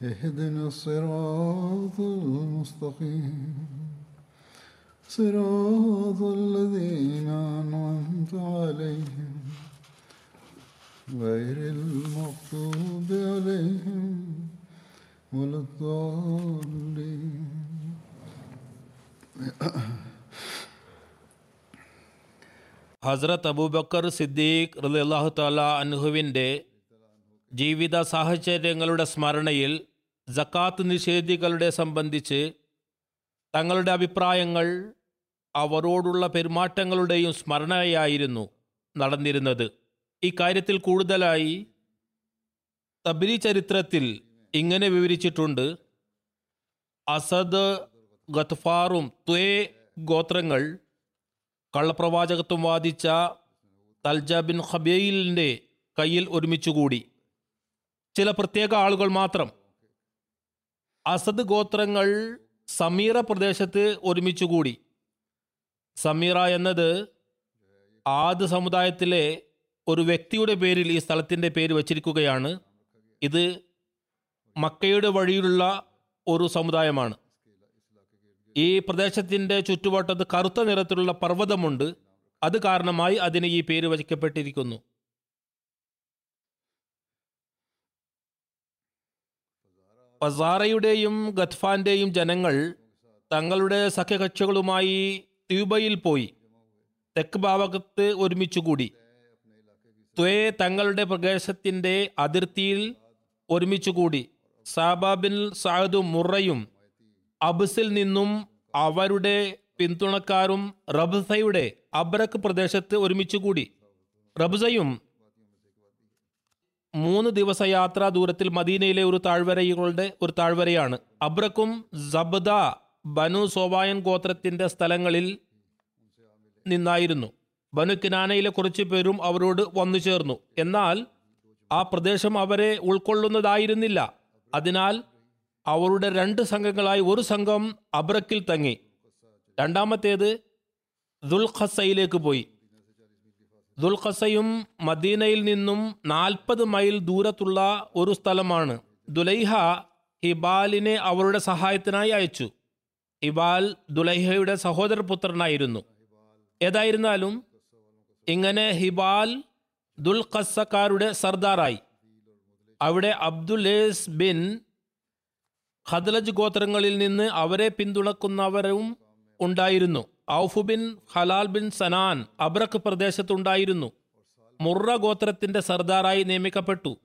اهدنا الصراط المستقيم صراط الذين أنعمت عليهم غير المغضوب عليهم ولا الضالين ഹസ്രത്ത് അബൂബക്കർ സിദ്ദീഖ് റളിയല്ലാഹു താല അൻഹുവിൻ്റെ ജീവിത സാഹചര്യങ്ങളുടെ സ്മരണയിൽ ജക്കാത്ത് നിഷേധികളുടെ സംബന്ധിച്ച് തങ്ങളുടെ അഭിപ്രായങ്ങൾ അവരോടുള്ള പെരുമാറ്റങ്ങളുടെയും സ്മരണയായിരുന്നു നടന്നിരുന്നത്. ഇക്കാര്യത്തിൽ കാര്യത്തിൽ കൂടുതലായി തബരി ചരിത്രത്തിൽ ഇങ്ങനെ വിവരിച്ചിട്ടുണ്ട്. അസദ് ഗത്ഫാറും ത്വേ ഗോത്രങ്ങൾ കള്ളപ്രവാചകത്വം വാദിച്ച തൽജ ബിൻ ഖബീലിന്റെ കയ്യിൽ ഒരുമിച്ചുകൂടി. ചില പ്രത്യേക ആളുകൾ മാത്രം അസദ് ഗോത്രങ്ങൾ സമീറ പ്രദേശത്ത് ഒരുമിച്ചു കൂടി. സമീറ എന്നത് ആദ് സമുദായത്തിലെ ഒരു വ്യക്തിയുടെ പേരിൽ ഈ സ്ഥലത്തിന്റെ പേര് വച്ചിരിക്കുകയാണ്. ഇത് മക്കയുടെ വഴിയിലുള്ള ഒരു സമുദായമാണ്. ഈ പ്രദേശത്തിന്റെ ചുറ്റുവട്ടത്ത് കറുത്ത നിറത്തിലുള്ള പർവതമുണ്ട്. അത് കാരണമായി അതിന് ഈ പേര് വഹിക്കപ്പെട്ടിരിക്കുന്നു പസാറയുടെയും ഗത്ഫാന്റെയും ജനങ്ങൾ തങ്ങളുടെ സഖ്യകക്ഷികളുമായി ത്യൂബയിൽ പോയി. തെക്ക് ഭാഗത്ത് ഒരുമിച്ചുകൂടി. ത്വേ തങ്ങളുടെ പ്രദേശത്തിന്റെ അതിർത്തിയിൽ ഒരുമിച്ചുകൂടി. സാബാബിൻ സാദും മുറയും അബ്സിൽ നിന്നും അവരുടെ പിന്തുണക്കാരും റബ്സയുടെ അബ്രക് പ്രദേശത്ത് ഒരുമിച്ചുകൂടി. റബ്സയും മൂന്ന് ദിവസ യാത്രാ ദൂരത്തിൽ മദീനയിലെ ഒരു താഴ്വരകളുടെ ഒരു താഴ്വരയാണ്. അബ്രക്കും സബ്ദ ബനു സോബായൻ ഗോത്രത്തിന്റെ സ്ഥലങ്ങളിൽ നിന്നായിരുന്നു. ബനു കിനാനയിലെ കുറച്ച് പേരും അവരോട് വന്നു ചേർന്നു. എന്നാൽ ആ പ്രദേശം അവരെ ഉൾക്കൊള്ളുന്നതായിരുന്നില്ല. അതിനാൽ അവരുടെ രണ്ട് സംഘങ്ങളായി ഒരു സംഘം അബ്രക്കിൽ തങ്ങി. രണ്ടാമത്തേത് ദുൽഖസയിലേക്ക് പോയി. ദുൽഖസയും മദീനയിൽ നിന്നും നാൽപ്പത് മൈൽ ദൂരത്തുള്ള ഒരു സ്ഥലമാണ്. ദുലൈഹ ഹിബാലിനെ അവരുടെ സഹായത്തിനായി അയച്ചു. ഇബാൽ ദുലൈഹയുടെ സഹോദരപുത്രനായിരുന്നു. ഏതായിരുന്നാലും ഇങ്ങനെ ഹിബാൽ ദുൽഖസക്കാരുടെ സർദാറായി. അവിടെ അബ്ദുലേസ് ബിൻ ഖദ്ലജ് ഗോത്രങ്ങളിൽ നിന്ന് അവരെ പിന്തുണക്കുന്നവരും ഉണ്ടായിരുന്നു. Auf bin Halal bin Sanan Abrak പ്രദേശത്തുണ്ടായിരുന്നു. മുറ ഗോത്രത്തിന്റെ സർദാറായി നിയമിക്കപ്പെട്ടു.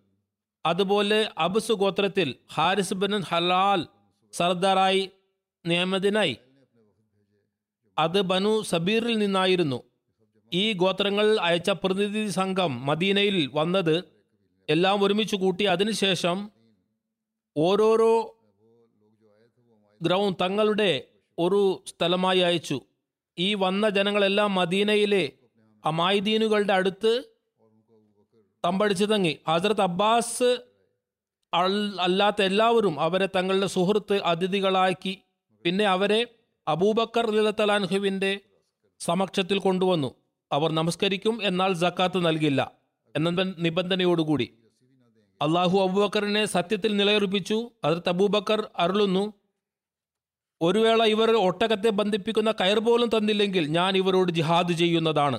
അതുപോലെ അബ്സു ഗോത്രത്തിൽ ഹാരിസ് ബിൻ ഹലാൽ സർദാറായി നിയമിതനായി. അത് ബനു സബീറിൽ നിന്നായിരുന്നു. ഈ ഗോത്രങ്ങൾ അയച്ച പ്രതിനിധി സംഘം മദീനയിൽ വന്നത് എല്ലാം ഒരുമിച്ച് കൂട്ടി അതിനുശേഷം ഓരോരോ ഗ്രൗണ്ട് തങ്ങളുടെ ഒരു സ്ഥലമായി അയച്ചു. ഈ വന്ന ജനങ്ങളെല്ലാം മദീനയിലെ അമായിദീനുകളുടെ അടുത്ത് തമ്പടിച്ചു തങ്ങി ഹസരത്ത് അബ്ബാസ് അല്ലാത്ത എല്ലാവരും അവരെ തങ്ങളുടെ സുഹൃത്ത് അതിഥികളാക്കി പിന്നെ അവരെ അബൂബക്കർ ലത്തലാൻഹുവിന്റെ സമക്ഷത്തിൽ കൊണ്ടുവന്നു. അവർ നമസ്കരിക്കും എന്നാൽ ജക്കാത്ത് നൽകില്ല എന്ന നിബന്ധനയോടുകൂടി. അള്ളാഹു അബൂബക്കറിനെ സത്യത്തിൽ നിലയുറപ്പിച്ചു. അതിർത്ത് അബൂബക്കർ അരുളുന്നു. ഒരു വേള ഇവർ ഒട്ടകത്തെ ബന്ധിപ്പിക്കുന്ന കയർ പോലും തന്നില്ലെങ്കിൽ ഞാൻ ഇവരോട് ജിഹാദ് ചെയ്യുന്നതാണ്.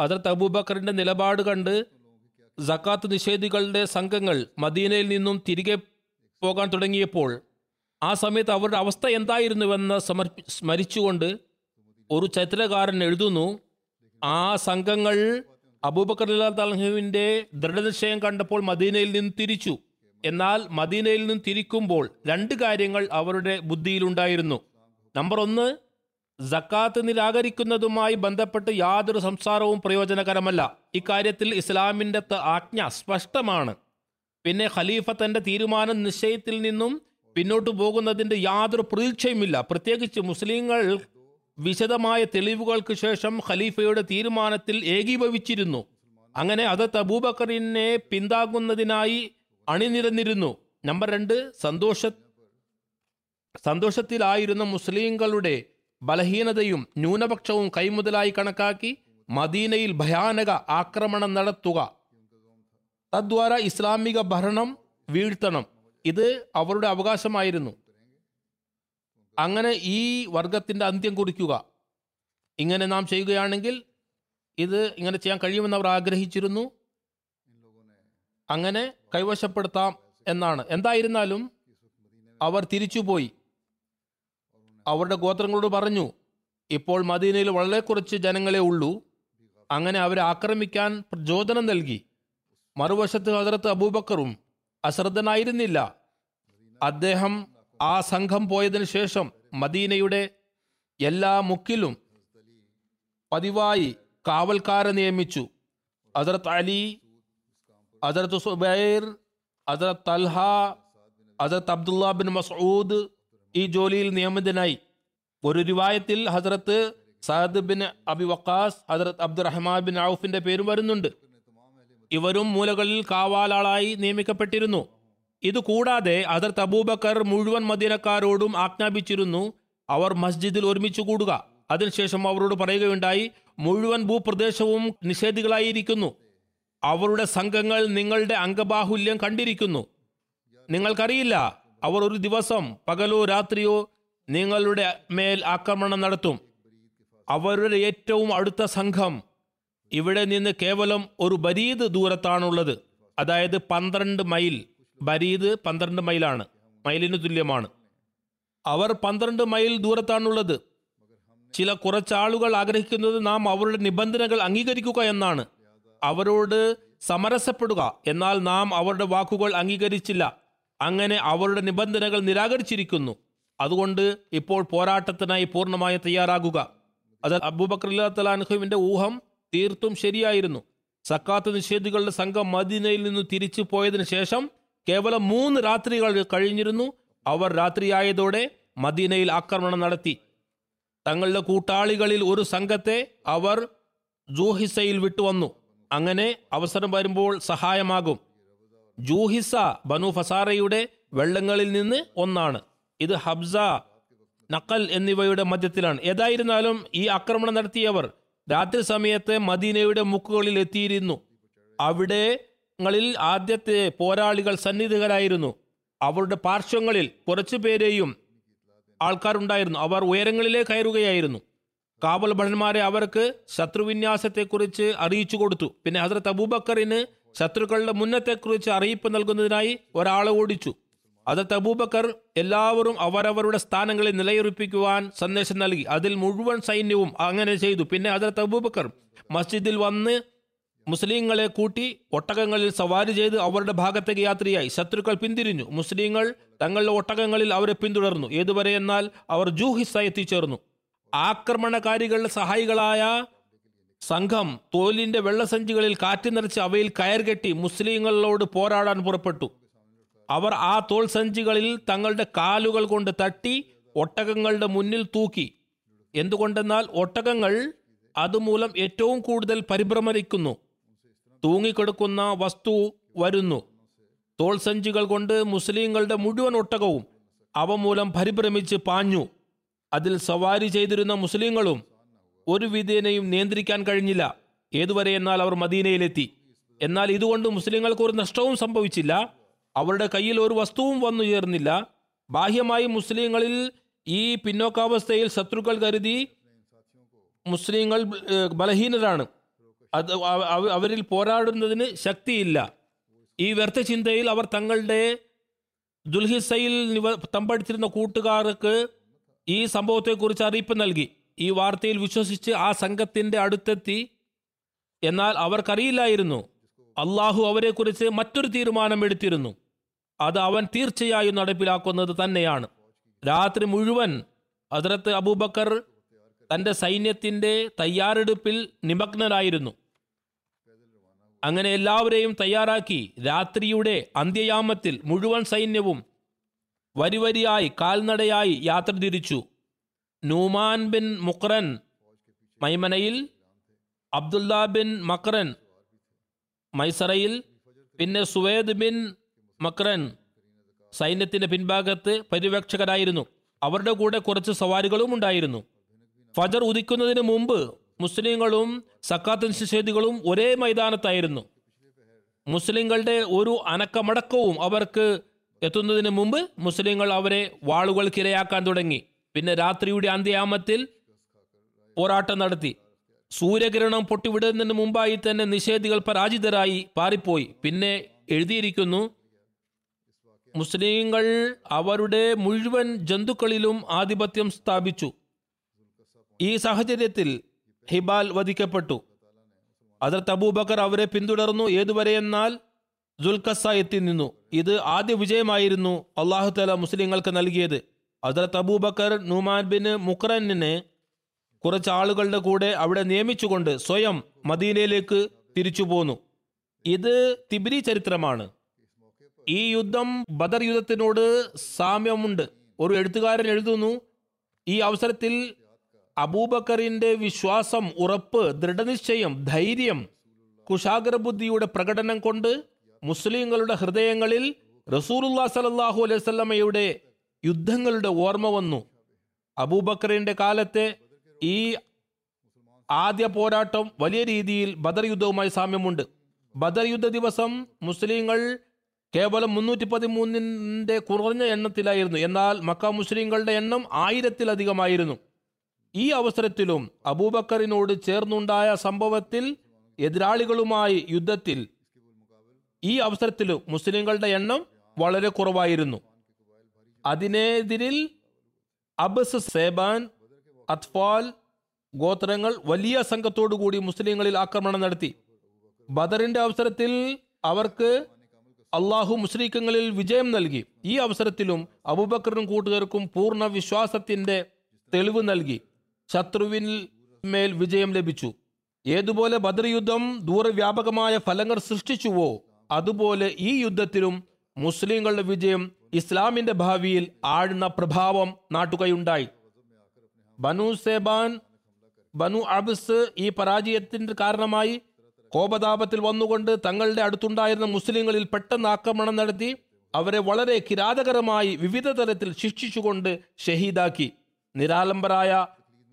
അതിർത്ത് അബൂബക്കറിന്റെ നിലപാട് കണ്ട് സക്കാത്ത് നിഷേധികളുടെ സംഘങ്ങൾ മദീനയിൽ നിന്നും തിരികെ പോകാൻ തുടങ്ങിയപ്പോൾ ആ സമയത്ത് അവരുടെ അവസ്ഥ എന്തായിരുന്നുവെന്ന് സമർപ്പി സ്മരിച്ചുകൊണ്ട് ഒരു ചരിത്രകാരൻ എഴുതുന്നു ആ സംഘങ്ങൾ അബൂബക്കർ തലഹുവിന്റെ ദൃഢനിശ്ചയം കണ്ടപ്പോൾ മദീനയിൽ നിന്ന് തിരിച്ചു. എന്നാൽ മദീനയിൽ നിന്ന് തിരിക്കുമ്പോൾ രണ്ട് കാര്യങ്ങൾ അവരുടെ ബുദ്ധിയിലുണ്ടായിരുന്നു. നമ്പർ ഒന്ന് ജക്കാത്ത് നിരാകരിക്കുന്നതുമായി ബന്ധപ്പെട്ട് യാതൊരു സംസാരവും പ്രയോജനകരമല്ല. ഇക്കാര്യത്തിൽ ഇസ്ലാമിന്റെ ആജ്ഞ സ്പഷ്ടമാണ്. പിന്നെ ഖലീഫ തന്റെ തീരുമാനം നിശ്ചയത്തിൽ നിന്നും പിന്നോട്ട് പോകുന്നതിന്റെ യാതൊരു പ്രതീക്ഷയുമില്ല. പ്രത്യേകിച്ച് മുസ്ലിങ്ങൾ വിശദമായ തെളിവുകൾക്ക് ശേഷം ഖലീഫയുടെ തീരുമാനത്തിൽ ഏകീഭവിച്ചിരുന്നു. അങ്ങനെ അത് തബൂബക്കറിനെ പിന്താങ്ങുന്നതിനായി അണിനിരന്നിരുന്നു. നമ്പർ രണ്ട് സന്തോഷ സന്തോഷത്തിലായിരുന്ന മുസ്ലിങ്ങളുടെ ബലഹീനതയും ന്യൂനപക്ഷവും കൈമുതലായി കണക്കാക്കി മദീനയിൽ ഭയാനക ആക്രമണം നടത്തുക. തദ്വാര ഇസ്ലാമിക ഭരണം വീഴ്ത്തണം. ഇത് അവരുടെ അവകാശമായിരുന്നു. അങ്ങനെ ഈ വർഗത്തിന്റെ അന്ത്യം കുറിക്കുക. ഇങ്ങനെ നാം ചെയ്യുകയാണെങ്കിൽ ഇത് ഇങ്ങനെ ചെയ്യാൻ കഴിയുമെന്ന് അവർ ആഗ്രഹിച്ചിരുന്നു. അങ്ങനെ കൈവശപ്പെടുത്താം എന്നാണ്. എന്തായിരുന്നാലും അവർ തിരിച്ചുപോയി. അവരുടെ ഗോത്രങ്ങളോട് പറഞ്ഞു ഇപ്പോൾ മദീനയിൽ വളരെ കുറച്ച് ജനങ്ങളെ ഉള്ളൂ. അങ്ങനെ അവരെ ആക്രമിക്കാൻ പ്രചോദനം നൽകി. മറുവശത്ത് ഹസരത്ത് അബൂബക്കറും അശ്രദ്ധനായിരുന്നില്ല. അദ്ദേഹം ആ സംഘം പോയതിനു ശേഷം മദീനയുടെ എല്ലാ മുക്കിലും പതിവായി കാവൽക്കാരെ നിയമിച്ചു. ഹസരത്ത് അലി ഹസരത്ത് സുബൈർ ഹസരത്ത് തൽഹ ഹസരത്ത് അബ്ദുള്ള ബിൻ മസൂദ് ഈ ജോലിയിൽ നിയമിതനായി ഒരു റിവായത്തിൽ ഹസരത്ത് സഅദ് ബിൻ അബി വക്കാസ് ഹസരത്ത് അബ്ദുറഹ്മാൻ ബിൻ ഔഫിന്റെ പേരും വരുന്നുണ്ട്. ഇവരും മൂലകളിൽ കാവാലാളായി നിയമിക്കപ്പെട്ടിരുന്നു. ഇത് കൂടാതെ ഹസരത്ത് അബൂബക്കർ മുഴുവൻ മദീനക്കാരോടും ആജ്ഞാപിച്ചിരുന്നു. അവർ മസ്ജിദിൽ ഒരുമിച്ച് കൂടുക. അതിനുശേഷം അവരോട് പറയുകയുണ്ടായി മുഴുവൻ ഭൂപ്രദേശവും നിഷേധികളായിരിക്കുന്നു. അവരുടെ സംഘങ്ങൾ നിങ്ങളുടെ അംഗബാഹുല്യം കണ്ടിരിക്കുന്നു. നിങ്ങൾക്കറിയില്ല അവർ ഒരു ദിവസം പകലോ രാത്രിയോ നിങ്ങളുടെ മേൽ ആക്രമണം നടത്തും. അവരുടെ ഏറ്റവും അടുത്ത സംഘം ഇവിടെ നിന്ന് കേവലം ഒരു ബരീദ് ദൂരത്താണുള്ളത്. അതായത് പന്ത്രണ്ട് മൈൽ. ബരീദ് പന്ത്രണ്ട് മൈലാണ്. മൈലിന് തുല്യമാണ്. അവർ പന്ത്രണ്ട് മൈൽ ദൂരത്താണുള്ളത്. ചില കുറച്ചാളുകൾ ആഗ്രഹിക്കുന്നത് നാം അവരുടെ നിബന്ധനകൾ അംഗീകരിക്കുക എന്നാണ്. അവരോട് സമരസപ്പെടുക. എന്നാൽ നാം അവരുടെ വാക്കുകൾ അംഗീകരിച്ചില്ല. അങ്ങനെ അവരുടെ നിബന്ധനകൾ നിരാകരിച്ചിരിക്കുന്നു. അതുകൊണ്ട് ഇപ്പോൾ പോരാട്ടത്തിനായി പൂർണമായി തയ്യാറാകുക. അത് അബൂബക്കർ ഊഹം തീർത്തും ശരിയായിരുന്നു. സക്കാത്ത് നിഷേധികളുടെ സംഘം മദീനയിൽ നിന്ന് തിരിച്ചു പോയതിനു ശേഷം കേവലം മൂന്ന് രാത്രികൾ കഴിഞ്ഞിരുന്നു. അവർ രാത്രിയായതോടെ മദീനയിൽ ആക്രമണം നടത്തി. തങ്ങളുടെ കൂട്ടാളികളിൽ ഒരു സംഘത്തെ അവർ ജൂഹിസയിൽ വിട്ടുവന്നു. അങ്ങനെ അവസരം വരുമ്പോൾ സഹായമാകും. ജൂഹിസ ബനു ഫസാറയുടെ വെള്ളങ്ങളിൽ നിന്ന് ഒന്നാണ്. ഇത് ഹബ്സ നക്കൽ എന്നിവയുടെ മധ്യത്തിലാണ്. ഏതായിരുന്നാലും ഈ ആക്രമണം നടത്തിയവർ രാത്രി സമയത്ത് മദീനയുടെ മുക്കുകളിൽ എത്തിയിരുന്നു. അവിടെങ്ങളിൽ ആദ്യത്തെ പോരാളികൾ സന്നിധികരായിരുന്നു അവരുടെ പാർശ്വങ്ങളിൽ കുറച്ചു പേരെയും ആൾക്കാരുണ്ടായിരുന്നു. അവർ ഉയരങ്ങളിലേ കയറുകയായിരുന്നു. കാബൽ ഭടന്മാരെ അവർക്ക് ശത്രുവിന്യാസത്തെക്കുറിച്ച് അറിയിച്ചു കൊടുത്തു. പിന്നെ ഹസരത്ത് അബൂബക്കറിന് ശത്രുക്കളുടെ മുന്നത്തെക്കുറിച്ച് അറിയിപ്പ് നൽകുന്നതിനായി ഒരാളെ ഓടിച്ചു. ഹസ്രത്ത് അബൂബക്കർ എല്ലാവരും അവരവരുടെ സ്ഥാനങ്ങളിൽ നിലയുറപ്പിക്കുവാൻ സന്ദേശം നൽകി. അതിൽ മുഴുവൻ സൈന്യവും അങ്ങനെ ചെയ്തു. പിന്നെ ഹസ്രത്ത് അബൂബക്കർ മസ്ജിദിൽ വന്ന് മുസ്ലിങ്ങളെ കൂട്ടി ഒട്ടകങ്ങളിൽ സവാരി ചെയ്ത് അവരുടെ ഭാഗത്തേക്ക് യാത്രയായി. ശത്രുക്കൾ പിന്തിരിഞ്ഞു. മുസ്ലിങ്ങൾ തങ്ങളുടെ ഒട്ടകങ്ങളിൽ അവരെ പിന്തുടർന്നു. ഏതുവരെ എന്നാൽ അവർ ജൂഹിസ എത്തിച്ചേർന്നു. ആക്രമണകാരികളുടെ സഹായികളായ സംഘം തോലിന്റെ വെള്ളസഞ്ചികളിൽ കാറ്റ് നിറച്ച് അവയിൽ കയർകെട്ടി മുസ്ലിങ്ങളോട് പോരാടാൻ പുറപ്പെട്ടു. അവർ ആ തോൾ സഞ്ചികളിൽ തങ്ങളുടെ കാലുകൾ കൊണ്ട് തട്ടി ഒട്ടകങ്ങളുടെ മുന്നിൽ തൂക്കി. എന്തുകൊണ്ടെന്നാൽ ഒട്ടകങ്ങൾ അതുമൂലം ഏറ്റവും കൂടുതൽ പരിഭ്രമരിക്കുന്നു തൂങ്ങിക്കിടക്കുന്ന വസ്തു വരുന്നു. തോൾ സഞ്ചികൾ കൊണ്ട് മുസ്ലിങ്ങളുടെ മുഴുവൻ ഒട്ടകവും അവ മൂലം പരിഭ്രമിച്ച് പാഞ്ഞു. അതിൽ സവാരി ചെയ്തിരുന്ന മുസ്ലിങ്ങളും ഒരു വിധേനയും നിയന്ത്രിക്കാൻ കഴിഞ്ഞില്ല. ഏതുവരെ എന്നാൽ അവർ മദീനയിലെത്തി. എന്നാൽ ഇതുകൊണ്ട് മുസ്ലിങ്ങൾക്ക് ഒരു നഷ്ടവും സംഭവിച്ചില്ല. അവരുടെ കയ്യിൽ ഒരു വസ്തുവും വന്നു ചേർന്നില്ല. ബാഹ്യമായി മുസ്ലിങ്ങളിൽ ഈ പിന്നോക്കാവസ്ഥയിൽ ശത്രുക്കൾ കരുതി മുസ്ലിങ്ങൾ ബലഹീനരാണ്. അത് അവ- അവ- അവരിൽ പോരാടുന്നതിന് ശക്തിയില്ല. ഈ വ്യർത്ഥ ചിന്തയിൽ അവർ തങ്ങളുടെ ദുൽഹിസയിൽ നിവ തമ്പടിച്ചിരുന്ന കൂട്ടുകാർക്ക് ഈ സംഭവത്തെക്കുറിച്ച് അറിയിപ്പ് നൽകി. ഈ വാർത്തയിൽ വിശ്വസിച്ച് ആ സംഘത്തിന്റെ അടുത്തെത്തി. എന്നാൽ അവർക്കറിയില്ലായിരുന്നു. അള്ളാഹു അവരെക്കുറിച്ച് മറ്റൊരു തീരുമാനം എടുത്തിരുന്നു അത് അവൻ തീർച്ചയായും നടപ്പിലാക്കുന്നത് തന്നെയാണ്. രാത്രി മുഴുവൻ ഹസ്രത്ത് അബൂബക്കർ തന്റെ സൈന്യത്തിന്റെ തയ്യാറെടുപ്പിൽ നിമഗ്നനായിരുന്നു. അങ്ങനെ എല്ലാവരെയും തയ്യാറാക്കി. രാത്രിയുടെ അന്ത്യയാമത്തിൽ മുഴുവൻ സൈന്യവും വരിവരിയായി കാൽനടയായി യാത്ര തിരിച്ചു. നൂമാൻ ബിൻ മുക്രൻ മൈമനയിൽ അബ്ദുല്ല ബിൻ മക്രൻ മൈസറയിൽ പിന്നെ സുവേദ് ബിൻ മക്രൻ സൈന്യത്തിന്റെ പിൻഭാഗത്ത് പര്യവേക്ഷകരായിരുന്നു. അവരുടെ കൂടെ കുറച്ച് സവാരികളും ഉണ്ടായിരുന്നു. ഫജർ ഉദിക്കുന്നതിന് മുമ്പ് മുസ്ലിങ്ങളും സക്കാത്ത് നിഷേധികളും ഒരേ മൈതാനത്തായിരുന്നു. മുസ്ലിങ്ങളുടെ ഒരു അനക്കമടക്കവും അവർക്ക് എത്തുന്നതിന് മുമ്പ് മുസ്ലിങ്ങൾ അവരെ വാളുകൾക്കിരയാക്കാൻ തുടങ്ങി. പിന്നെ രാത്രിയുടെ അന്ത്യാമത്തിൽ പോരാട്ടം നടത്തി. സൂര്യകിരണം പൊട്ടിവിടുന്നതിന് മുമ്പായി തന്നെ നിഷേധികൾ പരാജിതരായി പാറിപ്പോയി പിന്നെ എഴുതിയിരിക്കുന്നു മുസ്ലിങ്ങൾ അവരുടെ മുഴുവൻ ജന്തുക്കളിലും ആധിപത്യം സ്ഥാപിച്ചു. ഈ സാഹചര്യത്തിൽ ഹിബാൽ വധിക്കപ്പെട്ടു. അതിർത്ത് തബൂബക്കർ അവരെ പിന്തുടർന്നു. ഏതുവരെ എന്നാൽ ജുൽഖസ എത്തി നിന്നു. ഇത് ആദ്യ വിജയമായിരുന്നു അള്ളാഹു മുസ്ലിങ്ങൾക്ക് നൽകിയത്. അതിർത്ത് അബൂബക്കർ നുമാൻ ബിൻ മുക്രനെ കുറച്ച് ആളുകളുടെ കൂടെ അവിടെ നിയമിച്ചുകൊണ്ട് സ്വയം മദീനയിലേക്ക് തിരിച്ചു പോന്നു. ഇത് തിബിരി ചരിത്രമാണ്. ഈ യുദ്ധം ബദർ യുദ്ധത്തിനോട് സാമ്യമുണ്ട്. ഒരു എഴുത്തുകാരൻ എഴുതുന്നു ഈ അവസരത്തിൽ അബൂബക്കറിന്റെ വിശ്വാസം ഉറപ്പ് ദൃഢനിശ്ചയം ധൈര്യം കുശാഗ്രബുദ്ധിയുടെ പ്രകടനം കൊണ്ട് മുസ്ലിങ്ങളുടെ ഹൃദയങ്ങളിൽ റസൂലുല്ലാ സലല്ലാഹു അലൈഹി സ്വല്ലമയുടെ യുദ്ധങ്ങളുടെ ഓർമ്മ വന്നു. അബൂബക്കറിന്റെ കാലത്തെ ഈ ആദ്യ പോരാട്ടം വലിയ രീതിയിൽ ബദർ യുദ്ധവുമായി സാമ്യമുണ്ട്. ബദർ യുദ്ധ ദിവസം മുസ്ലിങ്ങൾ കേവലം മുന്നൂറ്റി പതിമൂന്നിന്റെ കുറഞ്ഞ എണ്ണത്തിലായിരുന്നു. എന്നാൽ മക്ക മുസ്ലിങ്ങളുടെ എണ്ണം ആയിരത്തിലധികമായിരുന്നു. ഈ അവസരത്തിലും അബൂബക്കറിനോട് ചേർന്നുണ്ടായ സംഭവത്തിൽ എതിരാളികളുമായി യുദ്ധത്തിൽ ഈ അവസരത്തിൽ മുസ്ലിങ്ങളുടെ എണ്ണം വളരെ കുറവായിരുന്നു. അതിനെതിരിൽ അബസ് സേബാൻ അത്ഫാൽ ഗോത്രങ്ങൾ വലിയ സംഘത്തോടു കൂടി മുസ്ലിങ്ങളിൽ ആക്രമണം നടത്തി. ബദറിന്റെ അവസരത്തിൽ അവർക്ക് അള്ളാഹു മുസ്ലിക്കങ്ങളിൽ വിജയം നൽകി. ഈ അവസരത്തിലും അബുബക്കറിനും കൂട്ടുകാർക്കും പൂർണ വിശ്വാസത്തിന്റെ തെളിവ് നൽകി. ശത്രുവിൽ മേൽ വിജയം ലഭിച്ചു. ഏതുപോലെ ബദർ യുദ്ധം ദൂരവ്യാപകമായ ഫലങ്ങൾ സൃഷ്ടിച്ചുവോ അതുപോലെ ഈ യുദ്ധത്തിലും മുസ്ലിങ്ങളുടെ വിജയം ഇസ്ലാമിന്റെ ഭാവിയിൽ ആഴ്ന്ന പ്രഭാവം നാട്ടുകയുണ്ടായി. ബനു സേബാൻ ബനു അബ്സ് ഈ പരാജയത്തിന്റെ കാരണമായി കോപതാപത്തിൽ വന്നുകൊണ്ട് തങ്ങളുടെ അടുത്തുണ്ടായിരുന്ന മുസ്ലിങ്ങളിൽ പെട്ടെന്ന് ആക്രമണം നടത്തി അവരെ വളരെ കിരാതകരമായി വിവിധ തരത്തിൽ ശിക്ഷിച്ചുകൊണ്ട് ഷഹീദാക്കി. നിരാലംബരായ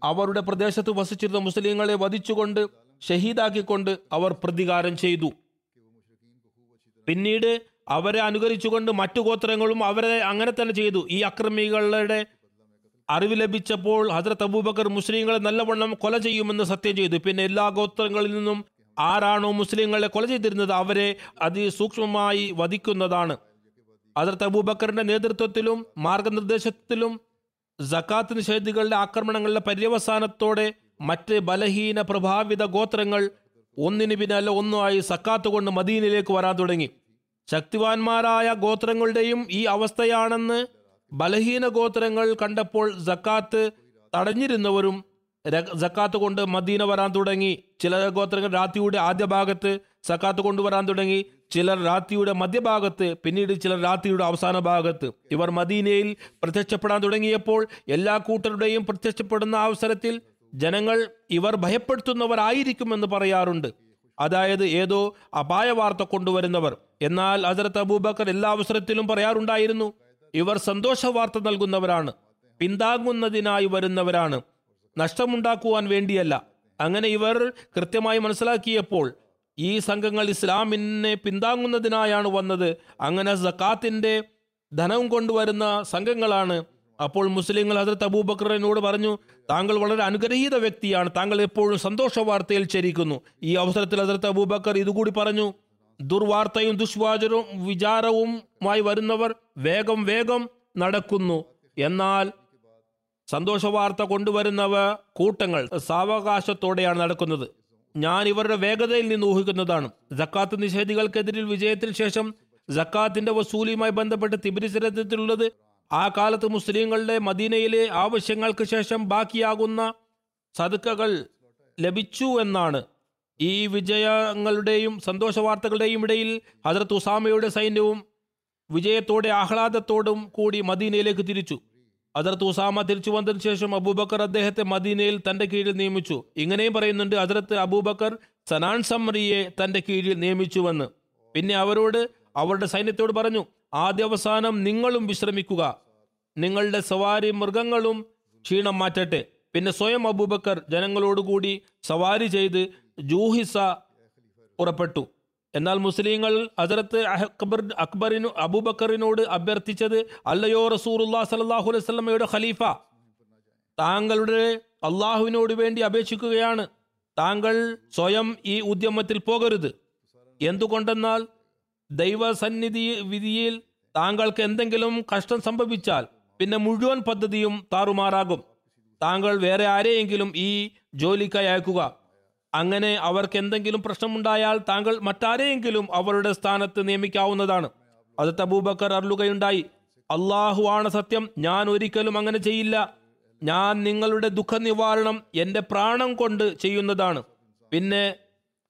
അവരുടെ പ്രദേശത്ത് വസിച്ചിരുന്ന മുസ്ലിങ്ങളെ വധിച്ചുകൊണ്ട് ഷഹീദാക്കിക്കൊണ്ട് അവർ പ്രതികാരം ചെയ്തു. പിന്നീട് അവരെ അനുകരിച്ചുകൊണ്ട് മറ്റു ഗോത്രങ്ങളും അവരെ അങ്ങനെ തന്നെ ചെയ്തു. ഈ അക്രമികളുടെ അറിവ് ലഭിച്ചപ്പോൾ ഹസ്രത്ത് അബൂബക്കർ മുസ്ലിങ്ങളെ നല്ലവണ്ണം കൊല ചെയ്യുമെന്ന് സത്യം ചെയ്തു. പിന്നെ എല്ലാ ഗോത്രങ്ങളിൽ നിന്നും ആരാണോ മുസ്ലിങ്ങളെ കൊല ചെയ്തിരുന്നത് അവരെ അതിസൂക്ഷ്മമായി വധിക്കുന്നതാണ്. ഹസ്രത്ത് അബൂബക്കറിന്റെ നേതൃത്വത്തിലും മാർഗനിർദ്ദേശത്തിലും ജക്കാത്ത് നിഷേധികളുടെ ആക്രമണങ്ങളുടെ പര്യവസാനത്തോടെ മറ്റ് ബലഹീന പ്രഭാവിത ഗോത്രങ്ങൾ ഒന്നിന് പിന്നാലെ ഒന്നുമായി സക്കാത്ത് കൊണ്ട് മദീനിലേക്ക് വരാൻ തുടങ്ങി. ശക്തിവാന്മാരായ ഗോത്രങ്ങളുടെയും ഈ അവസ്ഥയാണെന്ന് ബലഹീന ഗോത്രങ്ങൾ കണ്ടപ്പോൾ ജക്കാത്ത് തടഞ്ഞിരുന്നവരും ജക്കാത്ത് കൊണ്ട് മദീന വരാൻ തുടങ്ങി. ചില ഗോത്രങ്ങൾ രാത്രിയുടെ ആദ്യ ഭാഗത്ത് സക്കാത്ത് കൊണ്ടുവരാൻ തുടങ്ങി. ചിലർ രാത്രിയുടെ മധ്യഭാഗത്ത് പിന്നീട് ചിലർ രാത്രിയുടെ അവസാന ഭാഗത്ത്. ഇവർ മദീനയിൽ പ്രത്യക്ഷപ്പെടാൻ തുടങ്ങിയപ്പോൾ എല്ലാ കൂട്ടരുടെയും പ്രത്യക്ഷപ്പെടുന്ന അവസരത്തിൽ ജനങ്ങൾ ഇവർ ഭയപ്പെടുത്തുന്നവരായിരിക്കുമെന്ന് പറയാറുണ്ട്. അതായത് ഏതോ അപായ വാർത്ത കൊണ്ടുവരുന്നവർ. എന്നാൽ ഹസരത്ത് അബൂബക്കർ എല്ലാ അവസരത്തിലും പറയാറുണ്ടായിരുന്നു ഇവർ സന്തോഷ വാർത്ത നൽകുന്നവരാണ് പിന്താങ്ങുന്നതിനായി വരുന്നവരാണ്. നഷ്ടമുണ്ടാക്കുവാൻ വേണ്ടിയല്ല. അങ്ങനെ ഇവർ കൃത്യമായി മനസ്സിലാക്കിയപ്പോൾ ഈ സംഘങ്ങൾ ഇസ്ലാമിനെ പിന്താങ്ങുന്നതിനായാണ് വന്നത്. അങ്ങനെ സക്കാത്തിന്റെ ധനം കൊണ്ടുവരുന്ന സംഘങ്ങളാണ് അപ്പോൾ മുസ്ലിങ്ങൾ ഹസരത്ത് അബൂബക്കറിനോട് പറഞ്ഞു താങ്കൾ വളരെ അനുഗ്രഹീത വ്യക്തിയാണ്. താങ്കൾ എപ്പോഴും സന്തോഷ വാർത്തയിൽ ചരിക്കുന്നു ഈ അവസരത്തിൽ ഹസരത്ത് അബൂബക്കർ ഇതുകൂടി പറഞ്ഞു ദുർവാർത്തയും ദുഷ്വാചരവും വിചാരവുമായി വരുന്നവർ വേഗം വേഗം നടക്കുന്നു. എന്നാൽ സന്തോഷ വാർത്ത കൊണ്ടുവരുന്നവ കൂട്ടങ്ങൾ സാവകാശത്തോടെയാണ് നടക്കുന്നത്. ഞാൻ ഇവരുടെ വേഗതയിൽ നിന്ന് ഊഹിക്കുന്നതാണ്. ജക്കാത്ത് നിഷേധികൾക്കെതിരിൽ വിജയത്തിന് ശേഷം ജക്കാത്തിന്റെ വസൂലിയുമായി ബന്ധപ്പെട്ട് തിബിരിചരിത്രത്തിലുള്ളത് ആ കാലത്ത് മുസ്ലിങ്ങളുടെ മദീനയിലെ ആവശ്യങ്ങൾക്ക് ശേഷം ബാക്കിയാകുന്ന സതുക്കകൾ ലഭിച്ചു എന്നാണ്. ഈ വിജയങ്ങളുടെയും സന്തോഷ വാർത്തകളുടെയും ഇടയിൽ ഹജറത്ത് ഉസാമയുടെ സൈന്യവും വിജയത്തോടെ ആഹ്ലാദത്തോടും കൂടി മദീനയിലേക്ക് തിരിച്ചു. ഹജറത്ത് ഉസാമ തിരിച്ചു വന്നതിന് ശേഷം അബൂബക്കർ അദ്ദേഹത്തെ മദീനയിൽ തന്റെ കീഴിൽ നിയമിച്ചു. ഇങ്ങനെയും പറയുന്നുണ്ട് ഹജറത്ത് അബൂബക്കർ സനാൻ സമ്മറിയെ തന്റെ കീഴിൽ നിയമിച്ചുവെന്ന്. പിന്നെ അവരോട് അവരുടെ സൈന്യത്തോട് പറഞ്ഞു ആദ്യ അവസാനം നിങ്ങളും വിശ്രമിക്കുക. നിങ്ങളുടെ സവാരി മൃഗങ്ങളും ക്ഷീണം മാറ്റട്ടെ. പിന്നെ സ്വയം അബൂബക്കർ ജനങ്ങളോടുകൂടി സവാരി ചെയ്ത് ജൂഹിസ പുറപ്പെട്ടു. എന്നാൽ മുസ്ലിങ്ങൾ അസരത്ത് അക്ബർ അക്ബറിനു അബൂബക്കറിനോട് അഭ്യർത്ഥിച്ചത് അല്ലയോ റസൂറുല്ലാ സലാഹു അലൈഹി സ്വലമയുടെ ഖലീഫ താങ്കളുടെ അള്ളാഹുവിനോട് വേണ്ടി അപേക്ഷിക്കുകയാണ്. താങ്കൾ സ്വയം ഈ ഉദ്യമത്തിൽ പോകരുത്. എന്തുകൊണ്ടെന്നാൽ ദൈവസന്നിധി വിധിയിൽ താങ്കൾക്ക് എന്തെങ്കിലും കഷ്ടം സംഭവിച്ചാൽ പിന്നെ മുഴുവൻ പദ്ധതിയും താറുമാറാകും. താങ്കൾ വേറെ ആരെയെങ്കിലും ഈ ജോലിക്കായി അയക്കുക. അങ്ങനെ അവർക്ക് എന്തെങ്കിലും പ്രശ്നമുണ്ടായാൽ താങ്കൾ മറ്റാരെയെങ്കിലും അവരുടെ സ്ഥാനത്ത് നിയമിക്കാവുന്നതാണ്. അത് തബൂബക്കർ അരുളുകയുണ്ടായി. അള്ളാഹു ആണ് സത്യം ഞാൻ ഒരിക്കലും അങ്ങനെ ചെയ്യില്ല. ഞാൻ നിങ്ങളുടെ ദുഃഖ നിവാരണം എന്റെ പ്രാണം കൊണ്ട് ചെയ്യുന്നതാണ്. പിന്നെ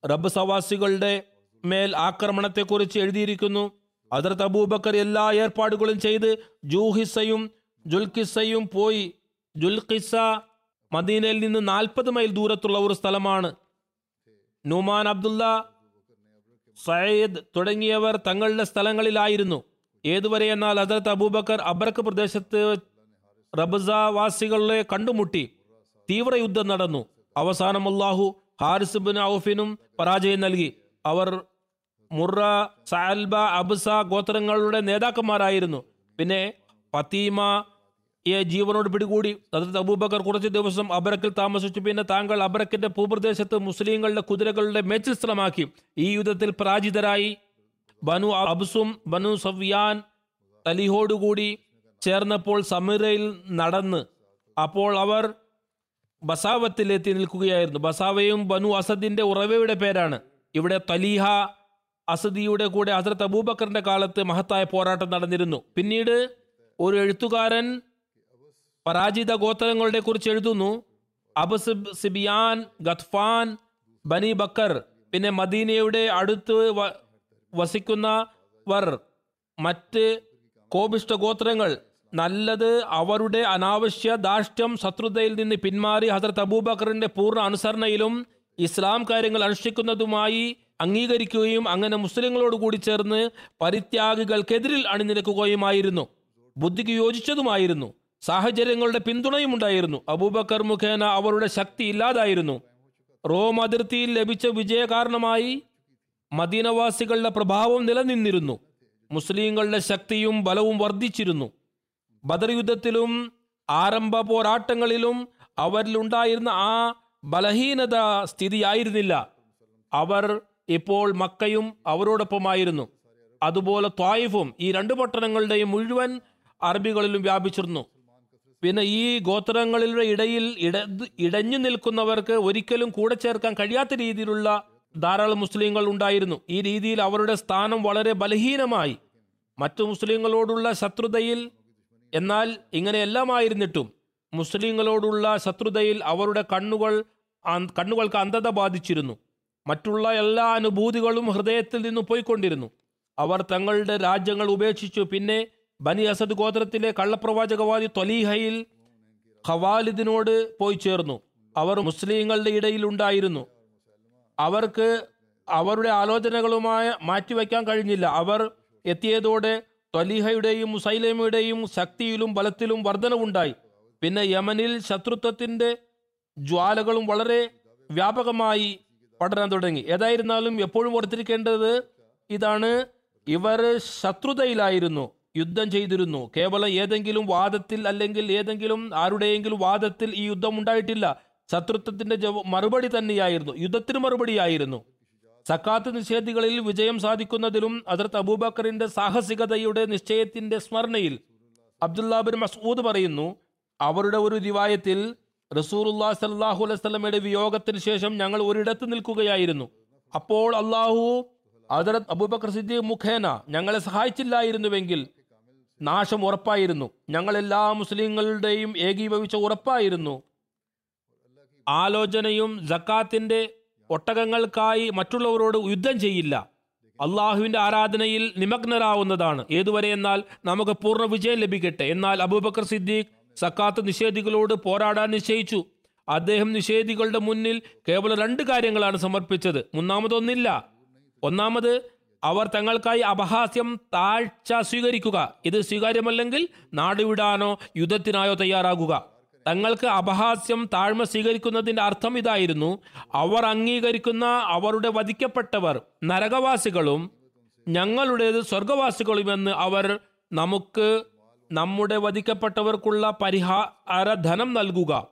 റബ്ബ് സവാസികളുടെ മേൽ ആക്രമണത്തെക്കുറിച്ച് എഴുതിയിരിക്കുന്നു. അതിർത്ത് അബൂബക്കർ എല്ലാ ഏർപ്പാടുകളും ചെയ്ത് ജൂഹിസയും ജുൽഖിസയും പോയി. ജുൽഖിസ മദീനയിൽ നിന്ന് നാൽപ്പത് മൈൽ ദൂരത്തുള്ള ഒരു സ്ഥലമാണ്. നുമാൻ അബ്ദുള്ള സയ്യിദ് തുടങ്ങിയവർ തങ്ങളുടെ സ്ഥലങ്ങളിലായിരുന്നു. ഏതുവരെ എന്നാൽ ഹജറത്ത് അബൂബക്കർ അബർക്ക് പ്രദേശത്ത് റബ്സാവാസികളെ കണ്ടുമുട്ടി. തീവ്ര യുദ്ധം നടന്നു. അവസാനം അള്ളാഹു ഹാരിസ് ബിൻ ഔഫിനും പരാജയം നൽകി. അവർ മുറ സാൽബ അബ്സ ഗോത്രങ്ങളുടെ നേതാക്കന്മാരായിരുന്നു. പിന്നെ ഫത്തീമ ജീവനോട് പിടികൂടി ഹജറത്ത് അബൂബക്കർ കുറച്ച് ദിവസം അബ്രക്കിൽ താമസിച്ചു. പിന്നെ താങ്കൾ അബ്രക്കിന്റെ ഭൂപ്രദേശത്ത് മുസ്ലിങ്ങളുടെ കുതിരകളുടെ മേച്ചിൽ സ്ഥലമാക്കി ഈ യുദ്ധത്തിൽ പരാജിതരായി ബനു അബ്സും ബനു സവ്യാൻ തലിഹോടുകൂടി ചേർന്നപ്പോൾ സമീറയിൽ നടന്ന് അപ്പോൾ അവർ ബസാവത്തിലെത്തി നിൽക്കുകയായിരുന്നു. ബസാവയും ബനു അസദിന്റെ ഉറവയുടെ പേരാണ്. ഇവിടെ തലീഹ അസദിയുടെ കൂടെ ഹസരത്ത് അബൂബക്കറിന്റെ കാലത്ത് മഹത്തായ പോരാട്ടം നടന്നിരുന്നു. പിന്നീട് ഒരു എഴുത്തുകാരൻ പരാജിത ഗോത്രങ്ങളുടെ കുറിച്ച് എഴുതുന്നു. അബസ് സിബിയാൻ ഗത്ഫാൻ ബനി ബക്കർ പിന്നെ മദീനയുടെ അടുത്ത് വസിക്കുന്ന വസിക്കുന്നവർ മറ്റ് കോപിഷ്ട ഗോത്രങ്ങൾ. നല്ലത് അവരുടെ അനാവശ്യ ദാഷ്ട്യം ശത്രുതയിൽ നിന്ന് പിന്മാറി ഹസരത്ത് അബൂബക്കറിന്റെ പൂർണ അനുസരണയിലും ഇസ്ലാം കാര്യങ്ങൾ അനുഷ്ഠിക്കുന്നതുമായി അംഗീകരിക്കുകയും അങ്ങനെ മുസ്ലിങ്ങളോട് കൂടി ചേർന്ന് പരിത്യാഗികൾക്കെതിരിൽ അണിനിരക്കുകയുമായിരുന്നു. ബുദ്ധിക്ക് യോജിച്ചതുമായിരുന്നു. സാഹചര്യങ്ങളുടെ പിന്തുണയും ഉണ്ടായിരുന്നു. അബൂബക്കർ മുഖേന അവരുടെ ശക്തി ഇല്ലാതായിരുന്നു. റോം അതിർത്തിയിൽ ലഭിച്ച വിജയ കാരണമായി മദീനവാസികളുടെ പ്രഭാവം നിലനിന്നിരുന്നു. മുസ്ലിങ്ങളുടെ ശക്തിയും ബലവും വർദ്ധിച്ചിരുന്നു. ബദർ യുദ്ധത്തിലും ആരംഭ പോരാട്ടങ്ങളിലും അവരിലുണ്ടായിരുന്ന ആ ബലഹീനത സ്ഥിതിയായിരുന്നില്ല. അവർ ഇപ്പോൾ മക്കയും അവരോടൊപ്പമായിരുന്നു. അതുപോലെ ത്വായിഫും ഈ രണ്ട് പട്ടണങ്ങളുടെയും മുഴുവൻ അറബികളിലും വ്യാപിച്ചിരുന്നു. പിന്നെ ഈ ഗോത്രങ്ങളുടെ ഇടയിൽ ഇട ഇടഞ്ഞു നിൽക്കുന്നവർക്ക് ഒരിക്കലും കൂടെ ചേർക്കാൻ കഴിയാത്ത രീതിയിലുള്ള ധാരാളം മുസ്ലിങ്ങൾ ഉണ്ടായിരുന്നു. ഈ രീതിയിൽ അവരുടെ സ്ഥാനം വളരെ ബലഹീനമായി. മറ്റു മുസ്ലിങ്ങളോടുള്ള ശത്രുതയിൽ എന്നാൽ ഇങ്ങനെയെല്ലാമായിരുന്നിട്ടും മുസ്ലിങ്ങളോടുള്ള ശത്രുതയിൽ അവരുടെ കണ്ണുകൾ കണ്ണുകൾക്ക് അന്ധത ബാധിച്ചിരുന്നു. മറ്റുള്ള എല്ലാ അനുഭൂതികളും ഹൃദയത്തിൽ നിന്ന് പോയിക്കൊണ്ടിരുന്നു. അവർ തങ്ങളുടെ രാജ്യങ്ങൾ ഉപേക്ഷിച്ചു. പിന്നെ ബനി അസദ് ഗോത്രത്തിലെ കള്ളപ്രവാചകവാദി തൊലീഹയിൽ ഖവാലിദിനോട് പോയി ചേർന്നു. അവർ മുസ്ലിങ്ങളുടെ ഇടയിൽ ഉണ്ടായിരുന്നു. അവർക്ക് അവരുടെ ആലോചനകളുമായി മാറ്റിവെക്കാൻ കഴിഞ്ഞില്ല. അവർ എത്തിയതോടെ തൊലീഹയുടെയും മുസൈലമയുടെയും ശക്തിയിലും ബലത്തിലും വർധനവുണ്ടായി. പിന്നെ യമനിൽ ശത്രുത്വത്തിന്റെ ജ്വാലകളും വളരെ വ്യാപകമായി പടരാൻ തുടങ്ങി. ഏതായിരുന്നാലും എപ്പോഴും ഓർത്തിരിക്കേണ്ടത് ഇതാണ്. ഇവർ ശത്രുതയിലായിരുന്നു. യുദ്ധം ചെയ്തിരുന്നു. കേവലം ഏതെങ്കിലും വാദത്തിൽ അല്ലെങ്കിൽ ഏതെങ്കിലും ആരുടെയെങ്കിലും വാദത്തിൽ ഈ യുദ്ധം ഉണ്ടായിട്ടില്ല. ശത്രുത്വത്തിന്റെ മറുപടി തന്നെയായിരുന്നു. യുദ്ധത്തിന് മറുപടിയായിരുന്നു. സക്കാത്ത് നിഷേധികളിൽ വിജയം സാധിക്കുന്നതിലും അതിർത്ത് അബൂബക്കറിന്റെ സാഹസികതയുടെ നിശ്ചയത്തിന്റെ സ്മരണയിൽ അബ്ദുല്ലാബിൻ മസൂദ് പറയുന്നു അവരുടെ ഒരു റിവായത്തിൽ റസൂറുല്ലാ സല്ലാഹു അലൈവല്ലമയുടെ വിയോഗത്തിന് ശേഷം ഞങ്ങൾ ഒരിടത്ത് നിൽക്കുകയായിരുന്നു. അപ്പോൾ അള്ളാഹു അതിർത്ത് അബൂബക്കർ സിദ്ദീഖ് മുഖേന ഞങ്ങളെ സഹായിച്ചില്ലായിരുന്നുവെങ്കിൽ നാശം ഉറപ്പായിരുന്നു. ഞങ്ങൾ എല്ലാ മുസ്ലിങ്ങളുടെയും ഏകീഭവിച്ച ഉറപ്പായിരുന്നു. ആലോചനയും ജക്കാത്തിന്റെ ഒട്ടകങ്ങൾക്കായി മറ്റുള്ളവരോട് യുദ്ധം ചെയ്യില്ല. അള്ളാഹുവിന്റെ ആരാധനയിൽ നിമഗ്നരാവുന്നതാണ്. ഏതുവരെ എന്നാൽ നമുക്ക് പൂർണ വിജയം ലഭിക്കട്ടെ. എന്നാൽ അബൂബക്കർ സിദ്ദീഖ് സക്കാത്ത് നിഷേധികളോട് പോരാടാൻ നിശ്ചയിച്ചു. അദ്ദേഹം നിഷേധികളുടെ മുന്നിൽ കേവലം രണ്ട് കാര്യങ്ങളാണ് സമർപ്പിച്ചത്. മൂന്നാമതൊന്നില്ല. ഒന്നാമത് അവർ തങ്ങൾക്കായി അപഹാസ്യം താഴ്ച സ്വീകരിക്കുക. ഇത് സ്വീകാര്യമല്ലെങ്കിൽ നാടുവിടാനോ യുദ്ധത്തിനായോ തയ്യാറാകുക. തങ്ങൾക്ക് അപഹാസ്യം താഴ്മ സ്വീകരിക്കുന്നതിന്റെ അർത്ഥം ഇതായിരുന്നു. അവർ അംഗീകരിക്കുന്ന അവരുടെ വധിക്കപ്പെട്ടവർ നരകവാസികളും ഞങ്ങളുടേത് സ്വർഗവാസികളുമെന്ന് അവർ നമുക്ക് നമ്മുടെ വധിക്കപ്പെട്ടവർക്കുള്ള പരിഹാരധനം നൽകുക.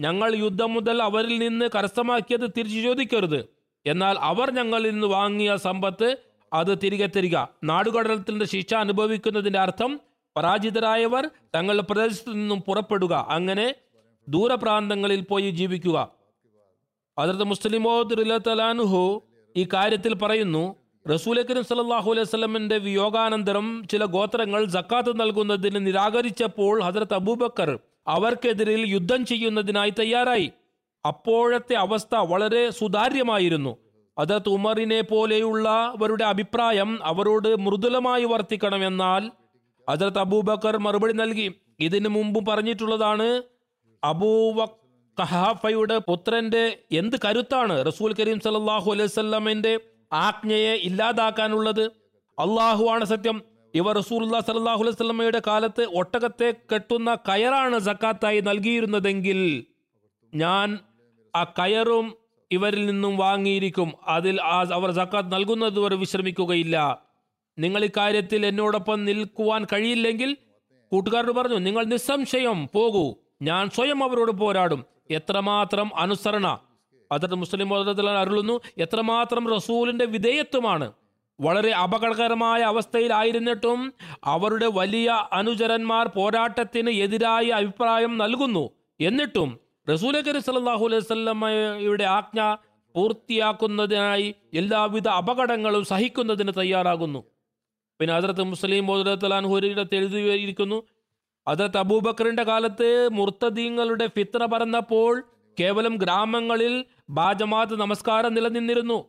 ഞങ്ങൾ യുദ്ധം മുതൽ അവരിൽ നിന്ന് കരസ്ഥമാക്കിയത് തിരിച്ചു ചോദിക്കരുത് എന്നാൽ അവർ ഞങ്ങളിൽ നിന്ന് വാങ്ങിയ സമ്പത്ത് അത് തിരികെ തരിക. നാടുകടലത്തിന്റെ ശിക്ഷ അനുഭവിക്കുന്നതിന്റെ അർത്ഥം പരാജിതരായവർ തങ്ങളുടെ പ്രദേശത്തു നിന്നും പുറപ്പെടുക. അങ്ങനെ ദൂരപ്രാന്തങ്ങളിൽ പോയി ജീവിക്കുക. അതിർത്ത് മുസ്ലിമോദ്ലാനുഹു ഈ കാര്യത്തിൽ പറയുന്നു റസൂൽ കരീം സല്ലാഹു അലൈഹി സ്വലമിന്റെ വിയോഗാനന്തരം ചില ഗോത്രങ്ങൾ ജക്കാത്ത് നൽകുന്നതിന് നിരാകരിച്ചപ്പോൾ ഹസരത്ത് അബൂബക്കർ അവർക്കെതിരിൽ യുദ്ധം ചെയ്യുന്നതിനായി തയ്യാറായി. അപ്പോഴത്തെ അവസ്ഥ വളരെ സുതാര്യമായിരുന്നു. ഹസരത്ത് ഉമറിനെ പോലെയുള്ളവരുടെ അഭിപ്രായം അവരോട് മൃദുലമായി വർത്തിക്കണമെന്നാൽ ഹസരത്ത് അബൂബക്കർ മറുപടി നൽകി. ഇതിനു മുമ്പ് പറഞ്ഞിട്ടുള്ളതാണ് അബൂവ കഹാഫയുടെ പുത്രന്റെ എന്ത് കരുത്താണ് റസൂൽ കരീം സല്ലാഹു അലൈഹി സ്വല്ലമിന്റെ ആജ്ഞയെ ഇല്ലാതാക്കാനുള്ളത് അള്ളാഹു ആണ് സത്യം ഇവർ റസൂൽ സലാഹു അലൈവല്ലമ്മയുടെ കാലത്ത് ഒട്ടകത്തെ കെട്ടുന്ന കയറാണ് സക്കാത്തായി നൽകിയിരുന്നതെങ്കിൽ ഞാൻ ആ കയറും ഇവരിൽ നിന്നും വാങ്ങിയിരിക്കും. അതിൽ ആ അവർ സക്കാത്ത് നൽകുന്നത് വരെ വിശ്രമിക്കുകയില്ല. നിങ്ങൾ ഇക്കാര്യത്തിൽ എന്നോടൊപ്പം നിൽക്കുവാൻ കഴിയില്ലെങ്കിൽ കൂട്ടുകാരോട് പറഞ്ഞു നിങ്ങൾ നിസ്സംശയം പോകൂ. ഞാൻ സ്വയം അവരോട് പോരാടും. എത്രമാത്രം അനുസരണ അതിർത്ത് മുസ്ലിം അരുളുന്നു. എത്രമാത്രം റസൂലിന്റെ വിധേയത്വമാണ്. വളരെ അപകടകരമായ അവസ്ഥയിലായിരുന്നിട്ടും അവരുടെ വലിയ അനുചരന്മാർ പോരാട്ടത്തിന് എതിരായി അഭിപ്രായം നൽകുന്നു. എന്നിട്ടും റസൂൽ കരി സല്ലല്ലാഹു അലൈഹി വസല്ലമയുടെ ആജ്ഞ പൂർത്തിയാക്കുന്നതിനായി എല്ലാവിധ അപകടങ്ങളും സഹിക്കുന്നതിന് തയ്യാറാകുന്നു. പിന്നെ അതിർത്ത് മുസ്ലിം മോദുലത്തലാൻഹുരിടത്ത് എഴുതിയിരിക്കുന്നു. അതിർത്ത് അബൂബക്കറിന്റെ കാലത്ത് മുർത്തദീങ്ങളുടെ ഫിത്ര പറന്നപ്പോൾ കേവലം ഗ്രാമങ്ങളിൽ ബാജമാത്ത് നമസ്കാരം നിലനിന്നിരുന്നു.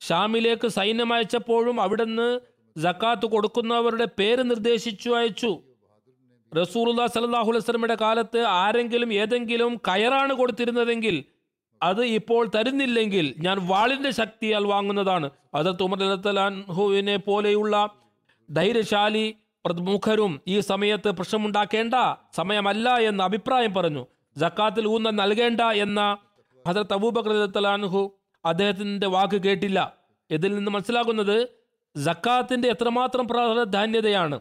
ഷാമിലേക്ക് സൈന്യം അയച്ചപ്പോഴും അവിടുന്ന് ജക്കാത്ത് കൊടുക്കുന്നവരുടെ പേര് നിർദ്ദേശിച്ചു അയച്ചു. റസൂറുല്ലാ സലാഹു വസ്ലമിയുടെ കാലത്ത് ആരെങ്കിലും ഏതെങ്കിലും കയറാണ് കൊടുത്തിരുന്നതെങ്കിൽ അത് ഇപ്പോൾ തരുന്നില്ലെങ്കിൽ ഞാൻ വാളിന്റെ ശക്തിയാൽ വാങ്ങുന്നതാണ്. അതത് ഉമർ പോലെയുള്ള ധൈര്യശാലി പ്രമുഖരും ഈ സമയത്ത് പ്രശ്നമുണ്ടാക്കേണ്ട സമയമല്ല എന്ന് അഭിപ്രായം പറഞ്ഞു. ജക്കാത്തിൽ ഊന്ന നൽകേണ്ട എന്ന ഹസരത്ത് അബൂബക്കർ അദ്ദേഹത്തിന്റെ വാക്ക് കേട്ടില്ല. ഇതിൽ നിന്ന് മനസ്സിലാകുന്നത് ജക്കാത്തിന്റെ എത്രമാത്രം പ്രാധാന്യതയാണ്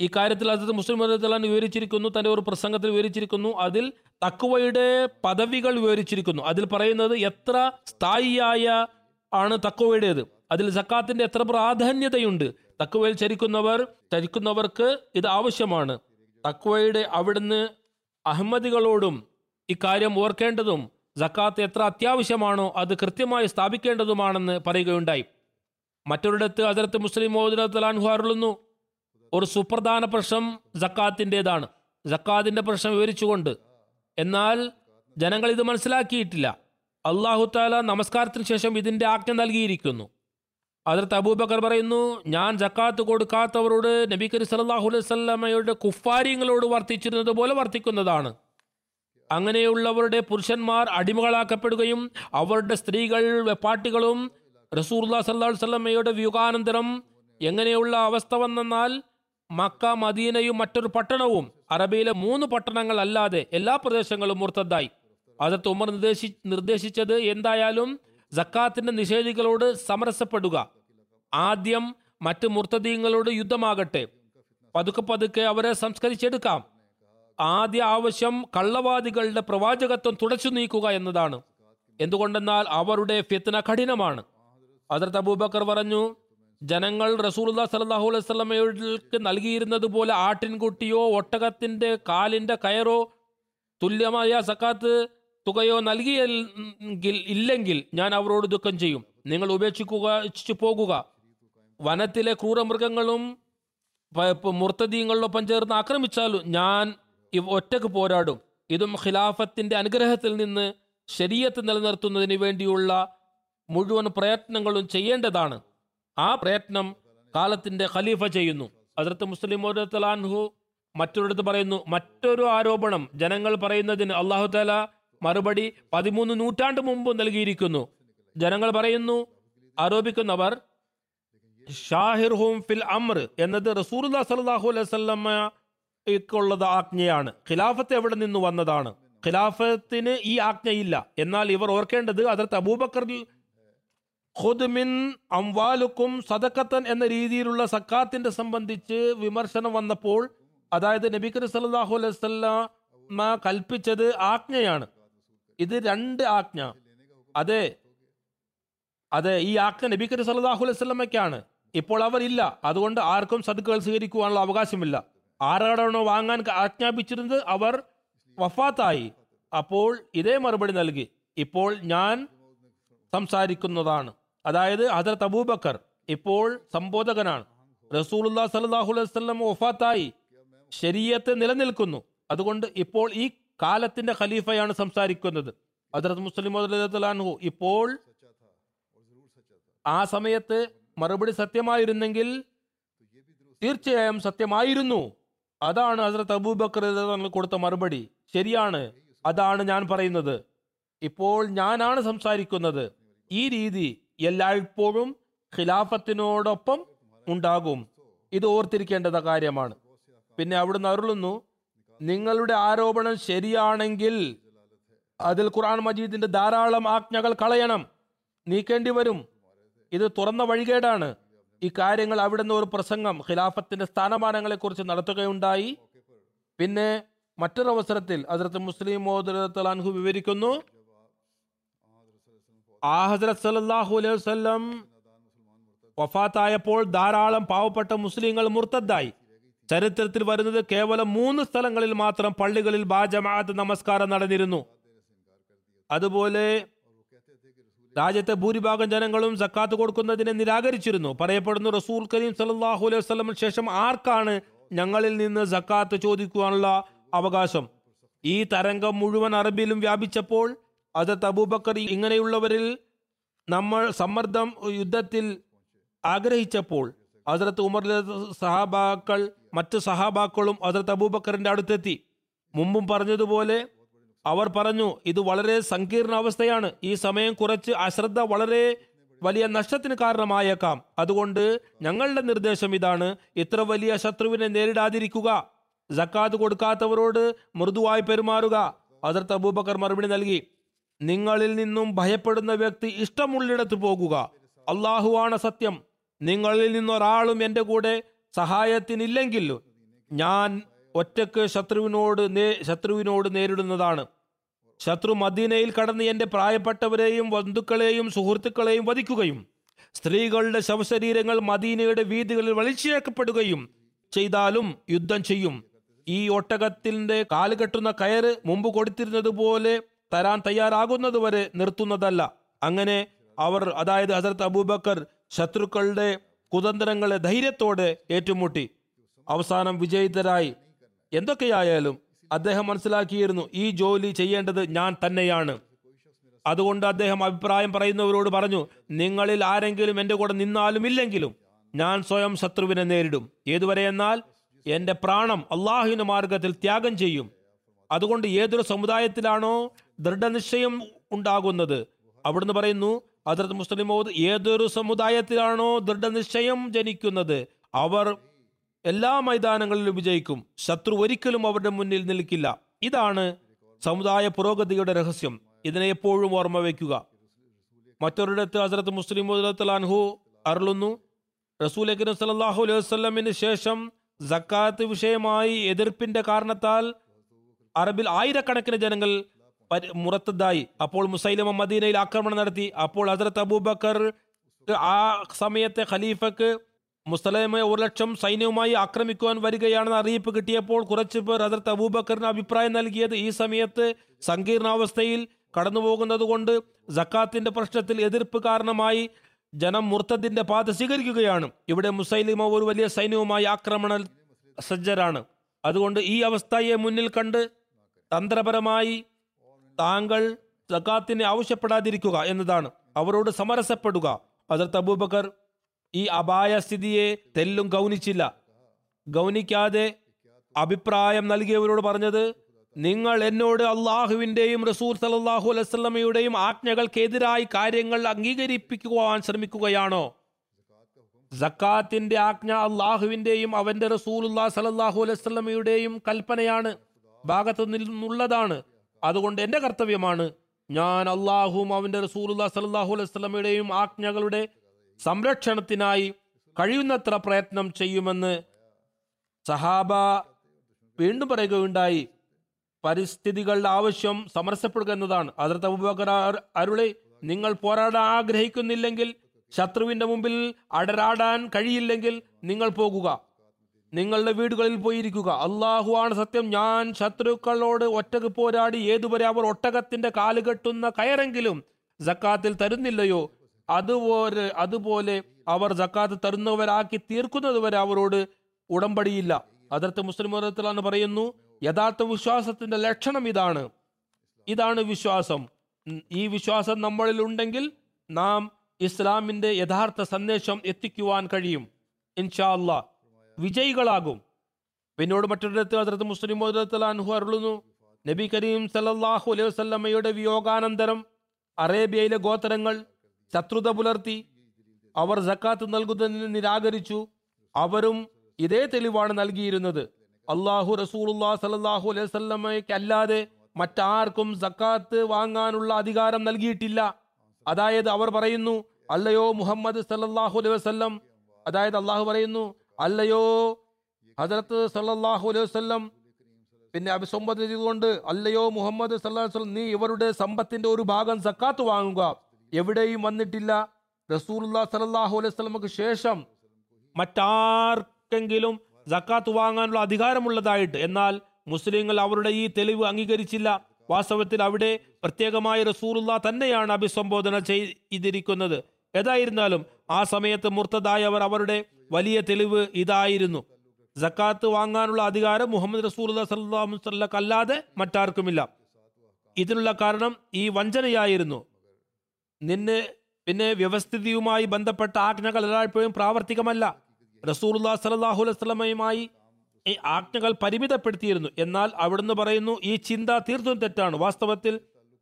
ഈ കാര്യത്തിൽ അദ്ദേഹത്തെ മുസ്ലിം മതത്തിലാണ് വിവരിച്ചിരിക്കുന്നു തന്റെ ഒരു പ്രസംഗത്തിൽ വിവരിച്ചിരിക്കുന്നു അതിൽ തക്കുവയുടെ പദവികൾ വിവരിച്ചിരിക്കുന്നു. അതിൽ പറയുന്നത് എത്ര സ്ഥായിയായ ആണ് തക്കുവയുടേത് അതിൽ സക്കാത്തിന്റെ എത്ര പ്രാധാന്യതയുണ്ട്. തക്കുവയിൽ ചരിക്കുന്നവർ ചരിക്കുന്നവർക്ക് ഇത് ആവശ്യമാണ്. തക്കുവയുടെ അവിടുന്ന് അഹമ്മദികളോടും ഇക്കാര്യം ഓർക്കേണ്ടതും സക്കാത്ത് എത്ര അത്യാവശ്യമാണോ അത് കൃത്യമായി സ്ഥാപിക്കേണ്ടതുമാണെന്ന് പറയുകയുണ്ടായി. മറ്റൊരിടത്ത് അതിർത്ത് മുസ്ലിം മോദിനത്തലാൻഹു ഒരു സുപ്രധാന പ്രശ്നം ജക്കാത്തിന്റെതാണ്. ജക്കാത്തിന്റെ പ്രശ്നം വിവരിച്ചുകൊണ്ട്. എന്നാൽ ജനങ്ങൾ ഇത് മനസ്സിലാക്കിയിട്ടില്ല. അള്ളാഹു താല നമസ്കാരത്തിന് ശേഷം ഇതിന്റെ ആജ്ഞ നൽകിയിരിക്കുന്നു. അതിർത്ത് അബൂബക്കർ പറയുന്നു ഞാൻ ജക്കാത്ത് കൊടുക്കാത്തവരോട് നബി കരി സലാഹു അലൈഹി സ്വല്ലമയുടെ കുഫാര്യങ്ങളോട് വർത്തിച്ചിരുന്നത് പോലെ വർത്തിക്കുന്നതാണ്. അങ്ങനെയുള്ളവരുടെ പുരുഷന്മാർ അടിമകളാക്കപ്പെടുകയും അവരുടെ സ്ത്രീകൾ വെപ്പാട്ടികളും റസൂർല്ലാ സല്ലാ വല്ലമയുടെ വ്യൂഹാനന്തരം എങ്ങനെയുള്ള അവസ്ഥ വന്നെന്നാൽ മക്ക മദീനയും മറ്റൊരു പട്ടണവും അറബിയിലെ മൂന്ന് പട്ടണങ്ങൾ അല്ലാതെ എല്ലാ പ്രദേശങ്ങളും മുർത്തദ്ദായി. അതിർത്ത് ഉമർ നിർദ്ദേശി നിർദ്ദേശിച്ചത് എന്തായാലും ജക്കാത്തിന്റെ നിഷേധികളോട് സമരസപ്പെടുക. ആദ്യം മറ്റ് മുർത്തദീങ്ങളോട് യുദ്ധമാകട്ടെ. പതുക്കെ പതുക്കെ അവരെ സംസ്കരിച്ചെടുക്കാം. ആദ്യ ആവശ്യം കള്ളവാദികളുടെ പ്രവാചകത്വം തുടച്ചു നീക്കുക എന്നതാണ്. എന്തുകൊണ്ടെന്നാൽ അവരുടെ ഫിത്ന കഠിനമാണ്. ഹസരത്ത് അബൂബക്കർ പറഞ്ഞു ജനങ്ങൾ റസൂലുല്ലാ സലാഹു അലൈഹി സ്വലമയ്ക്ക് നൽകിയിരുന്നത് പോലെ ആട്ടിൻകുട്ടിയോ ഒട്ടകത്തിന്റെ കാലിന്റെ കയറോ തുല്യമായ സക്കാത്ത് തുകയോ നൽകിയെങ്കിൽ ഇല്ലെങ്കിൽ ഞാൻ അവരോട് ദുഃഖം ചെയ്യും. നിങ്ങൾ ഉപേക്ഷിക്കുക പോകുക. വനത്തിലെ ക്രൂരമൃഗങ്ങളും മുർത്തദീങ്ങളിലൊപ്പം ചേർന്ന് ആക്രമിച്ചാലും ഞാൻ ഒറ്റയ്ക്ക് പോരാടും. ഇതും ഖിലാഫത്തിന്റെ അനുഗ്രഹത്തിൽ നിന്ന് ശരീരത്ത് നിലനിർത്തുന്നതിന് വേണ്ടിയുള്ള മുഴുവൻ പ്രയത്നങ്ങളും ചെയ്യേണ്ടതാണ്. ആ പ്രയത്നം കാലത്തിന്റെ ഖലീഫ ചെയ്യുന്നു. അതിർത്ത് മുസ്ലിം തലാൻഹു മറ്റൊരിടത്ത് പറയുന്നു മറ്റൊരു ആരോപണം ജനങ്ങൾ പറയുന്നതിന് അള്ളാഹു താല മറുപടി പതിമൂന്ന് നൂറ്റാണ്ട് മുമ്പ് നൽകിയിരിക്കുന്നു. ജനങ്ങൾ പറയുന്നു ആരോപിക്കുന്നവർ ഷാഹിർഹും ഫിൽ അമർ എന്നത് റസൂർല്ലാ സലാഹു അലൈഹി സ്വല്ലമ്മയ്ക്കുള്ളത് ആജ്ഞയാണ്. ഖിലാഫത്ത് എവിടെ നിന്ന് വന്നതാണ്? ഖിലാഫത്തിന് ഈ ആജ്ഞയില്ല. എന്നാൽ ഇവർ ഓർക്കേണ്ടത് അതിർത്ത് അബൂബക്കറിൽ ഖുദ് മിൻ അംവാലുക്കും സദക്കത്തൻ എന്ന രീതിയിലുള്ള സക്കാത്തിന്റെ സംബന്ധിച്ച് വിമർശനം വന്നപ്പോൾ അതായത് നബി കരി സല്ലല്ലാഹു അലൈഹി വസല്ലമ കൽപ്പിച്ചത് ആജ്ഞയാണ്. ഇത് രണ്ട് ആജ്ഞ. അതെ. അതെ ഈ ആജ്ഞ നബി കരി സല്ലല്ലാഹു അലൈഹി വസല്ലമയ്ക്കാണ്. ഇപ്പോൾ അവരില്ല അതുകൊണ്ട് ആർക്കും സദുക്കൾ സ്വീകരിക്കുവാനുള്ള അവകാശമില്ല. ആരാടാണോ വാങ്ങാൻ ആജ്ഞാപിച്ചിരുന്നത് അവർ വഫാത്തായി. അപ്പോൾ ഇതേ മറുപടി നൽകി. ഇപ്പോൾ ഞാൻ സംസാരിക്കുന്നതാണ്. അതായത് ഹജറത്ത് അബൂബക്കർ ഇപ്പോൾ സംബോധകനാണ്. റസൂലുല്ലാ സലാഹു അലൈഹി വസല്ലം വഫാത്തായി. ശരീരത്തെ നിലനിൽക്കുന്നു. അതുകൊണ്ട് ഇപ്പോൾ ഈ കാലത്തിന്റെ ഖലീഫയാണ് സംസാരിക്കുന്നത്. ഹജറത് മുസ്ലിം ഇപ്പോൾ ആ സമയത്ത് മറുപടി സത്യമായിരുന്നെങ്കിൽ തീർച്ചയായും സത്യമായിരുന്നു. അതാണ് ഹസരത്ത് അബൂബക്കർ കൊടുത്ത മറുപടി. ശരിയാണ്. അതാണ് ഞാൻ പറയുന്നത്. ഇപ്പോൾ ഞാനാണ് സംസാരിക്കുന്നത്. ഈ രീതി എല്ലായ്പ്പോഴും ഖിലാഫത്തിനോടൊപ്പം ഉണ്ടാകും. ഇത് ഓർത്തിരിക്കേണ്ടത കാര്യമാണ്. പിന്നെ അവിടുന്ന് അരുളുന്നു നിങ്ങളുടെ ആരോപണം ശരിയാണെങ്കിൽ അതിൽ ഖുർആൻ മജീദിന്റെ ധാരാളം ആജ്ഞകൾ കളയണം. നീക്കേണ്ടി വരും. ഇത് തുറന്ന വഴികേടാണ്. ഈ കാര്യങ്ങൾ അവിടുന്ന് ഒരു പ്രസംഗം ഖിലാഫത്തിന്റെ സ്ഥാനമാനങ്ങളെ കുറിച്ച് നടത്തുകയുണ്ടായി. പിന്നെ മറ്റൊരു അവസരത്തിൽ ഹസരത്ത് മുസ്ലിം മോദുലഹു വിവരിക്കുന്നു ആ ഹസരത് സല്ലല്ലാഹു അലൈഹി വഫാത്തായപ്പോൾ ധാരാളം പാവപ്പെട്ട മുസ്ലിങ്ങൾ മുർത്തദ്ദായി. ചരിത്രത്തിൽ വരുന്നത് കേവലം മൂന്ന് സ്ഥലങ്ങളിൽ മാത്രം പള്ളികളിൽ ബാജമാഅത്ത് നമസ്കാരം നടന്നിരുന്നു. അതുപോലെ രാജ്യത്തെ ഭൂരിഭാഗം ജനങ്ങളും സക്കാത്ത് കൊടുക്കുന്നതിനെ നിരാകരിച്ചിരുന്നു. പറയപ്പെടുന്നു റസൂൽ കരീം സലാഹു അലൈഹി വസ്ലമിന് ശേഷം ആർക്കാണ് ഞങ്ങളിൽ നിന്ന് സക്കാത്ത് ചോദിക്കുവാനുള്ള അവകാശം? ഈ തരംഗം മുഴുവൻ അറബിയിലും വ്യാപിച്ചപ്പോൾ അത് അബൂബക്കർ ഇങ്ങനെയുള്ളവരിൽ നമ്മൾ സമ്മർദ്ദം യുദ്ധത്തിൽ ആഗ്രഹിച്ചപ്പോൾ ഹസരത്ത് ഉമർ സഹാബാക്കൾ മറ്റ് സഹാബാക്കളും ഹസരത്ത് അബൂബക്കറിന്റെ അടുത്തെത്തി. മുമ്പും പറഞ്ഞതുപോലെ അവർ പറഞ്ഞു ഇത് വളരെ സങ്കീർണ അവസ്ഥയാണ് ഈ സമയം കുറച്ച് അശ്രദ്ധ വളരെ വലിയ നഷ്ടത്തിന് കാരണമായേക്കാം. അതുകൊണ്ട് ഞങ്ങളുടെ നിർദ്ദേശം ഇതാണ് ഇത്ര വലിയ ശത്രുവിനെ നേരിടാതിരിക്കുക. ജക്കാത്ത് കൊടുക്കാത്തവരോട് മൃദുവായി പെരുമാറുക. അതിർത്ത് അബൂബക്കർ മറുപടി നൽകി നിങ്ങളിൽ നിന്നും ഭയപ്പെടുന്ന വ്യക്തി ഇഷ്ടമുള്ളിടത്ത് പോകുക. അള്ളാഹുവാണ് സത്യം. നിങ്ങളിൽ നിന്നൊരാളും എന്റെ കൂടെ സഹായത്തിനില്ലെങ്കിൽ ഞാൻ ഒറ്റയ്ക്ക് ശത്രുവിനോട് നേ ശത്രുവിനോട് നേരിടുന്നതാണ്. ശത്രു മദീനയിൽ കടന്ന് എന്റെ പ്രായപ്പെട്ടവരെയും ബന്ധുക്കളെയും സുഹൃത്തുക്കളെയും വധിക്കുകയും സ്ത്രീകളുടെ ശവശരീരങ്ങൾ മദീനയുടെ വീതികളിൽ വലിച്ചേക്കപ്പെടുകയും ചെയ്താലും യുദ്ധം ചെയ്യും. ഈ ഒട്ടകത്തിന്റെ കാലുകെട്ടുന്ന കയറ് മുമ്പ് കൊടുത്തിരുന്നത് പോലെ തരാൻ തയ്യാറാകുന്നതുവരെ നിർത്തുന്നതല്ല. അങ്ങനെ അവർ അതായത് ഹസരത്ത് അബൂബക്കർ ശത്രുക്കളുടെ കുതന്ത്രങ്ങളെ ധൈര്യത്തോടെ ഏറ്റുമുട്ടി. അവസാനം വിജയിതരായി. എന്തൊക്കെയായാലും അദ്ദേഹം മനസ്സിലാക്കിയിരുന്നു ഈ ജോലി ചെയ്യേണ്ടത് ഞാൻ തന്നെയാണ്. അതുകൊണ്ട് അദ്ദേഹം അഭിപ്രായം പറയുന്നവരോട് പറഞ്ഞു നിങ്ങളിൽ ആരെങ്കിലും എന്റെ കൂടെ നിന്നാലും ഇല്ലെങ്കിലും ഞാൻ സ്വയം ശത്രുവിനെ നേരിടും. ഏതുവരെ എന്നാൽ എന്റെ പ്രാണം അള്ളാഹുവിന്റെ മാർഗത്തിൽ ത്യാഗം ചെയ്യും. അതുകൊണ്ട് ഏതൊരു സമുദായത്തിലാണോ ദൃഢനിശ്ചയം ഉണ്ടാകുന്നത്? അവിടുന്ന് പറയുന്നു അതിർത്ത് മുസ്ലിമോദ് ഏതൊരു സമുദായത്തിലാണോ ദൃഢനിശ്ചയം ജനിക്കുന്നത്? അവർ എല്ലാ മൈതാനങ്ങളിലും വിജയിക്കും. ശത്രു ഒരിക്കലും അവരുടെ മുന്നിൽ നിൽക്കില്ല. ഇതാണ് സമുദായ പുരോഗതിയുടെ രഹസ്യം. ഇതിനെ എപ്പോഴും ഓർമ്മ വയ്ക്കുക. മറ്റൊരിടത്ത് ഹസരത്ത് മുസ്ലിം അൻഹു അരുളുന്നു. റസൂൽ അക്കിൻ സലാഹു അലൈഹി വസ്ലമിന് ശേഷം ജക്കാത്ത് വിഷയമായി എതിർപ്പിന്റെ കാരണത്താൽ അറബിൽ ആയിരക്കണക്കിന് ജനങ്ങൾ മുറത്തതായി. അപ്പോൾ മുസൈലിമ മദീനയിൽ ആക്രമണം നടത്തി. അപ്പോൾ ഹസരത്ത് അബൂബക്കർ ആ സമയത്തെ ഖലീഫക്ക് മുസ്ലിമെ ഒരു ലക്ഷം സൈന്യവുമായി ആക്രമിക്കുവാൻ വരികയാണെന്ന് അറിയിപ്പ് കിട്ടിയപ്പോൾ കുറച്ചു പേർ അതിർത്ത് അബൂബക്കറിന് അഭിപ്രായം നൽകിയത് ഈ സമയത്ത് സങ്കീർണാവസ്ഥയിൽ കടന്നുപോകുന്നത് കൊണ്ട് ജക്കാത്തിന്റെ പ്രശ്നത്തിൽ എതിർപ്പ് കാരണമായി ജനം മുർത്തത്തിന്റെ പാത സ്വീകരിക്കുകയാണ്. ഇവിടെ മുസൈലിമ ഒരു വലിയ സൈന്യവുമായി ആക്രമണ സജ്ജരാണ്. അതുകൊണ്ട് ഈ അവസ്ഥയെ മുന്നിൽ കണ്ട് തന്ത്രപരമായി താങ്കൾ സക്കാത്തിനെ ആവശ്യപ്പെടാതിരിക്കുക എന്നതാണ്. അവരോട് സമരസപ്പെടുക. അതിർത്ത് അബൂബക്കർ ഈ അപായ സ്ഥിതിയെ തെല്ലും ഗൗനിച്ചില്ല. ഗൗനിക്കാതെ അഭിപ്രായം നൽകിയവരോട് പറഞ്ഞത് നിങ്ങൾ എന്നോട് അള്ളാഹുവിന്റെയും റസൂർ സലല്ലാഹു അലൈവല്ലമയുടെയും ആജ്ഞകൾക്കെതിരായി കാര്യങ്ങൾ അംഗീകരിപ്പിക്കുവാൻ ശ്രമിക്കുകയാണോ? സക്കാത്തിന്റെ ആജ്ഞ അള്ളാഹുവിന്റെയും അവന്റെ റസൂലുല്ലാ സലല്ലാഹു അലൈവല്ലമയുടെയും കൽപ്പനയാണ്. ഭാഗത്തു നിന്നുള്ളതാണ്. അതുകൊണ്ട് എന്റെ കർത്തവ്യമാണ്. ഞാൻ അള്ളാഹുവും അവന്റെ റസൂലുല്ലാ സലല്ലാഹു അലൈവല്ലമയുടെയും ആജ്ഞകളുടെ സംരക്ഷണത്തിനായി കഴിയുന്നത്ര പ്രയത്നം ചെയ്യുമെന്ന് സഹാബ വീണ്ടും പറയുകയുണ്ടായി. പരിസ്ഥിതികളുടെ ആവശ്യം സമരസപ്പെടുക എന്നതാണ്. അതിർത്ത് അരുളി നിങ്ങൾ പോരാടാൻ ആഗ്രഹിക്കുന്നില്ലെങ്കിൽ ശത്രുവിന്റെ മുമ്പിൽ അടരാടാൻ കഴിയില്ലെങ്കിൽ നിങ്ങൾ പോകുക. നിങ്ങളുടെ വീടുകളിൽ പോയിരിക്കുക. അള്ളാഹു ആണ് സത്യം. ഞാൻ ശത്രുക്കളോട് ഒറ്റയ്ക്ക് പോരാടി ഏതുവരെ അവർ ഒട്ടകത്തിന്റെ കാൽ കെട്ടുന്ന കയറെങ്കിലും ജക്കാത്തിൽ തരുന്നില്ലയോ? അതുപോലെ അതുപോലെ അവർ ജക്കാത്ത് തരുന്നവരാക്കി തീർക്കുന്നതുവരെ അവരോട് ഉടമ്പടിയില്ല. അതിർത്ത് മുസ്ലിം മതത്തിലാണ് പറയുന്നു യഥാർത്ഥ വിശ്വാസത്തിന്റെ ലക്ഷണം ഇതാണ്. ഇതാണ് വിശ്വാസം. ഈ വിശ്വാസം നമ്മളിൽ ഉണ്ടെങ്കിൽ നാം ഇസ്ലാമിന്റെ യഥാർത്ഥ സന്ദേശം എത്തിക്കുവാൻ കഴിയും. ഇൻഷാ അല്ല വിജയികളാകും. പിന്നോട് മറ്റൊരിടത്ത് അതിർത്ത് മുസ്ലിം മതത്തിലാൻഹു അരുളുന്നു നബി കരീം സല്ലല്ലാഹു അലൈഹി വസ്ലമയുടെ വിയോഗാനന്തരം അറേബ്യയിലെ ഗോത്രങ്ങൾ ശത്രുത പുലർത്തി അവർ ജക്കാത്ത് നൽകുന്നതിന് നിരാകരിച്ചു. അവരും ഇതേ തെളിവാണ് നൽകിയിരുന്നത്. അള്ളാഹു റസൂലുല്ലാ സലല്ലാഹു അല്ലാതെ മറ്റാർക്കും സക്കാത്ത് വാങ്ങാനുള്ള അധികാരം നൽകിയിട്ടില്ല. അതായത് അവർ പറയുന്നു അല്ലയോ മുഹമ്മദ് സല്ലാഹു അലൈഹി വസ്ല്ലം. അതായത് അള്ളാഹു പറയുന്നു അല്ലയോ ഹജറത്ത് സല്ലാഹു അലൈഹി വസ്ല്ലം. പിന്നെ അഭിസംബോധന ചെയ്തുകൊണ്ട് അല്ലയോ മുഹമ്മദ് സല്ലാഹു നീ ഇവരുടെ സമ്പത്തിന്റെ ഒരു ഭാഗം സക്കാത്ത് വാങ്ങുക. എവിടെയും വന്നിട്ടില്ല. റസൂർല്ലാ സലല്ലാഹു അലൈഹി ശേഷം മറ്റാർക്കെങ്കിലും ജക്കാത്ത് വാങ്ങാനുള്ള അധികാരമുള്ളതായിട്ട്. എന്നാൽ മുസ്ലിങ്ങൾ അവരുടെ ഈ തെളിവ് അംഗീകരിച്ചില്ല. വാസ്തവത്തിൽ അവിടെ പ്രത്യേകമായി റസൂലുള്ള തന്നെയാണ് അഭിസംബോധന ചെയ്തിരിക്കുന്നത്. ഏതായിരുന്നാലും ആ സമയത്ത് മുർത്തതായവർ അവരുടെ വലിയ തെളിവ് ഇതായിരുന്നു. ജക്കാത്ത് വാങ്ങാനുള്ള അധികാരം മുഹമ്മദ് റസൂൽ അല്ലാതെ മറ്റാർക്കുമില്ല. ഇതിനുള്ള കാരണം ഈ വഞ്ചനയായിരുന്നു. നിന്നെ പിന്നെ വ്യവസ്ഥിതിയുമായി ബന്ധപ്പെട്ട ആജ്ഞകൾ എല്ലായ്പ്പോഴും പ്രാവർത്തികമല്ല. റസൂർ സലാഹു അലൈസ്മയുമായി ഈ ആജ്ഞകൾ പരിമിതപ്പെടുത്തിയിരുന്നു. എന്നാൽ അവിടുന്ന് പറയുന്നു ഈ ചിന്ത തീർത്തും തെറ്റാണ്. വാസ്തവത്തിൽ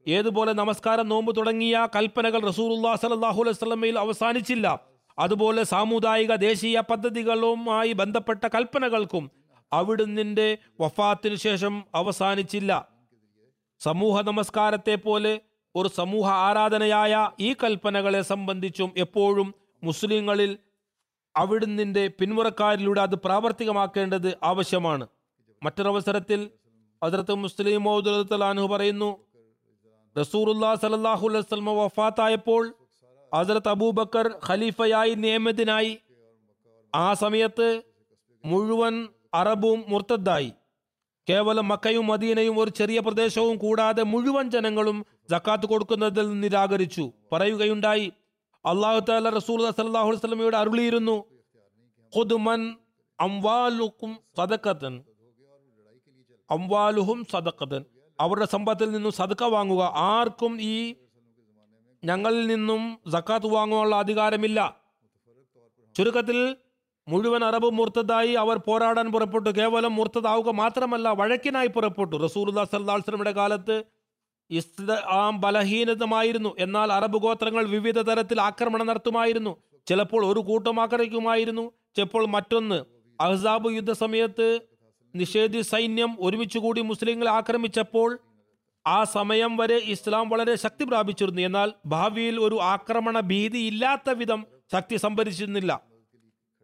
ഏതുപോലെ നമസ്കാരം നോമ്പ് തുടങ്ങിയ കൽപ്പനകൾ റസൂലുല്ലാ സലാഹു അലൈസ്മയിൽ അവസാനിച്ചില്ല. അതുപോലെ സാമുദായിക ദേശീയ പദ്ധതികളുമായി ബന്ധപ്പെട്ട കൽപ്പനകൾക്കും അവിടുന്നിന്റെ വഫാത്തിനു ശേഷം അവസാനിച്ചില്ല. സമൂഹ നമസ്കാരത്തെ പോലെ ഒരു സമൂഹ ആരാധനയായ ഈ കൽപ്പനകളെ സംബന്ധിച്ചും എപ്പോഴും മുസ്ലിങ്ങളിൽ അവിടുന്നിന്റെ പിന്മുറക്കാരിലൂടെ അത് പ്രാവർത്തികമാക്കേണ്ടത് ആവശ്യമാണ്. മറ്റൊരവസരത്തിൽ അതിർത്ത് മുസ്ലിം മൗദുലാൻഹു പറയുന്നു റസൂറുല്ലാ സലല്ലാഹു അലൈസ്മ വഫാത്തായപ്പോൾ ഹസരത്ത് അബൂബക്കർ ഖലീഫയായി നിയമത്തിനായി ആ സമയത്ത് മുഴുവൻ അറബും മുർത്തദ്ദായി. കേവലം മക്കയും മദീനയും ഒരു ചെറിയ പ്രദേശവും കൂടാതെ മുഴുവൻ ജനങ്ങളും ജക്കാത്ത് കൊടുക്കുന്നതിൽ നിരാകരിച്ചു. പറയുകയുണ്ടായി അള്ളാഹു താല റസൂൽ സല്ലാഹു വസ്ലമയോട് അരുളിയിരുന്നു ഖുദ്മൻ അംവാലുക്കും അംവാലുഹും അവരുടെ സമ്പത്തിൽ നിന്നും സദക്ക വാങ്ങുക. ആർക്കും ഈ ഞങ്ങളിൽ നിന്നും സക്കാത്ത് വാങ്ങുവാനുള്ള അധികാരമില്ല. ചുരുക്കത്തിൽ മുഴുവൻ അറബ് മുർത്തതായി അവർ പോരാടാൻ പുറപ്പെട്ടു. കേവലം മുർത്തതാവുക മാത്രമല്ല വഴക്കിനായി പുറപ്പെട്ടു. റസൂർ സല്ലാസ്ലമിയുടെ കാലത്ത് ഇസ്ലാം ബലഹീനതമായിരുന്നു. എന്നാൽ അറബ് ഗോത്രങ്ങൾ വിവിധ തരത്തിൽ ആക്രമണം നടത്തുമായിരുന്നു. ചിലപ്പോൾ ഒരു കൂട്ടം ആക്രമിക്കുമായിരുന്നു ചിലപ്പോൾ മറ്റൊന്ന് അഹ്സാബ് യുദ്ധ സമയത്ത് നിഷേധി സൈന്യം ഒരുമിച്ചുകൂടി മുസ്ലിങ്ങളെ ആക്രമിച്ചപ്പോൾ ആ സമയം വരെ ഇസ്ലാം വളരെ ശക്തി പ്രാപിച്ചിരുന്നു. എന്നാൽ ഭാവിയിൽ ഒരു ആക്രമണ ഭീതി ഇല്ലാത്ത വിധം ശക്തി സംഭരിച്ചിരുന്നില്ല.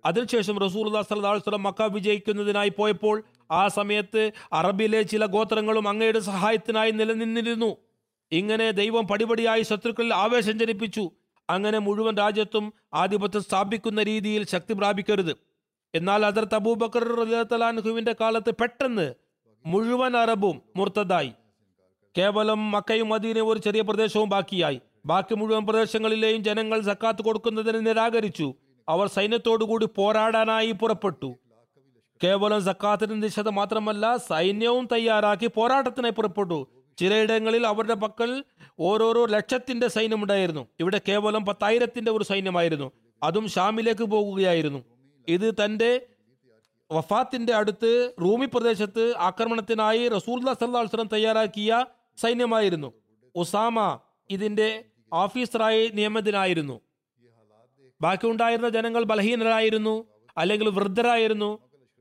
അതിനുശേഷം റസൂൽ സല്ലാസ്ലം മക്ക വിജയിക്കുന്നതിനായി പോയപ്പോൾ ആ സമയത്ത് അറബിലെ ചില ഗോത്രങ്ങളും അങ്ങയുടെ സഹായത്തിനായി നിലനിന്നിരുന്നു. ഇങ്ങനെ ദൈവം പടിപടിയായി ശത്രുക്കളിൽ ആവേശം ജനിപ്പിച്ചു. അങ്ങനെ മുഴുവൻ രാജ്യത്തും ആധിപത്യം സ്ഥാപിക്കുന്ന രീതിയിൽ ശക്തി പ്രാപിക്കരുത്. എന്നാൽ അതിർത്ത് അബൂബക്കർ റലിയത്തലാൻഹുവിന്റെ കാലത്ത് പെട്ടെന്ന് മുഴുവൻ അറബും മുർത്തതായി കേവലം മക്കയും മദീനയും ഒരു ചെറിയ പ്രദേശവും ബാക്കിയായി. ബാക്കി മുഴുവൻ പ്രദേശങ്ങളിലെയും ജനങ്ങൾ സക്കാത്ത് കൊടുക്കുന്നതിന് നിരാകരിച്ചു. അവർ സൈന്യത്തോടുകൂടി പോരാടാനായി പുറപ്പെട്ടു. കേവലം സക്കാത്തിന്റെ നിഷേധ മാത്രമല്ല സൈന്യവും തയ്യാറാക്കി പോരാട്ടത്തിനായി പുറപ്പെട്ടു. ചിലയിടങ്ങളിൽ അവരുടെ പക്കൽ ഓരോരോ ലക്ഷത്തിന്റെ സൈന്യമുണ്ടായിരുന്നു. ഇവിടെ കേവലം പത്തായിരത്തിന്റെ ഒരു സൈന്യമായിരുന്നു. അതും ഷാമിലേക്ക് പോകുകയായിരുന്നു. ഇത് തന്റെ വഫാത്തിന്റെ അടുത്ത് റൂമി പ്രദേശത്ത് ആക്രമണത്തിനായി റസൂൽ സല്ലാസ്ലം തയ്യാറാക്കിയ സൈന്യമായിരുന്നു. ഒസാമ ഇതിന്റെ ഓഫീസറായി നിയമിതനായിരുന്നു. ബാക്കിയുണ്ടായിരുന്ന ജനങ്ങൾ ബലഹീനരായിരുന്നു അല്ലെങ്കിൽ വൃദ്ധരായിരുന്നു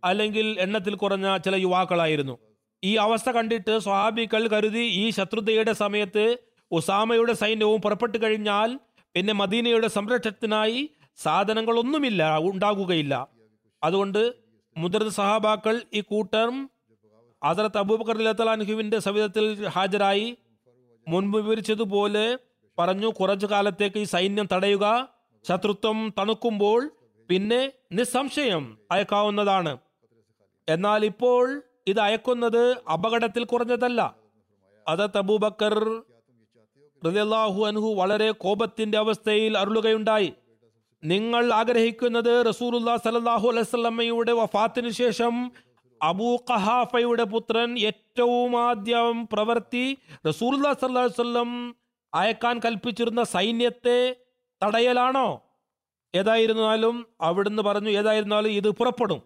അല്ലെങ്കിൽ എണ്ണത്തിൽ കുറഞ്ഞ ചില യുവാക്കളായിരുന്നു. ഈ അവസ്ഥ കണ്ടിട്ട് സ്വഹാബികൾ കരുതി ഈ ശത്രുതയുടെ സമയത്ത് ഉസാമയുടെ സൈന്യവും പുറപ്പെട്ടു കഴിഞ്ഞാൽ പിന്നെ മദീനയുടെ സംരക്ഷണത്തിനായി സാധനങ്ങളൊന്നുമില്ല ഉണ്ടാകുകയില്ല. അതുകൊണ്ട് മുതിർന്ന സഹാബാക്കൾ ഈ കൂട്ടം ഹസരത്ത് അബൂബക്കർ അലത്തലാൻഹുവിന്റെ സവിധത്തിൽ ഹാജരായി. മുൻപ് വിവരിച്ചതുപോലെ പറഞ്ഞു കുറച്ചു കാലത്തേക്ക് ഈ സൈന്യം തടയുക ശത്രുത്വം തണുക്കുമ്പോൾ പിന്നെ നിസ്സംശയം അയക്കാവുന്നതാണ്. എന്നാൽ ഇപ്പോൾ ഇത് അയക്കുന്നത് അപകടത്തിൽ കുറഞ്ഞതല്ല. അതത് അബൂബക്കർ റളിയല്ലാഹു അൻഹു വളരെ കോപത്തിന്റെ അവസ്ഥയിൽ അരുളുകയുണ്ടായി. നിങ്ങൾ ആഗ്രഹിക്കുന്നത് റസൂലുല്ലാ സലല്ലാഹു അലൈവല്ലമ്മയുടെ വഫാത്തിന് ശേഷം അബൂ ഖഹാഫയുടെ പുത്രൻ ഏറ്റവും ആദ്യം പ്രവർത്തി അലൈഹി വസല്ലം അയക്കാൻ കൽപ്പിച്ചിരുന്ന സൈന്യത്തെ തടയലാണോ? ഏതായിരുന്നാലും അവിടുന്ന് പറഞ്ഞു ഏതായിരുന്നാലും ഇത് പുറപ്പെടും.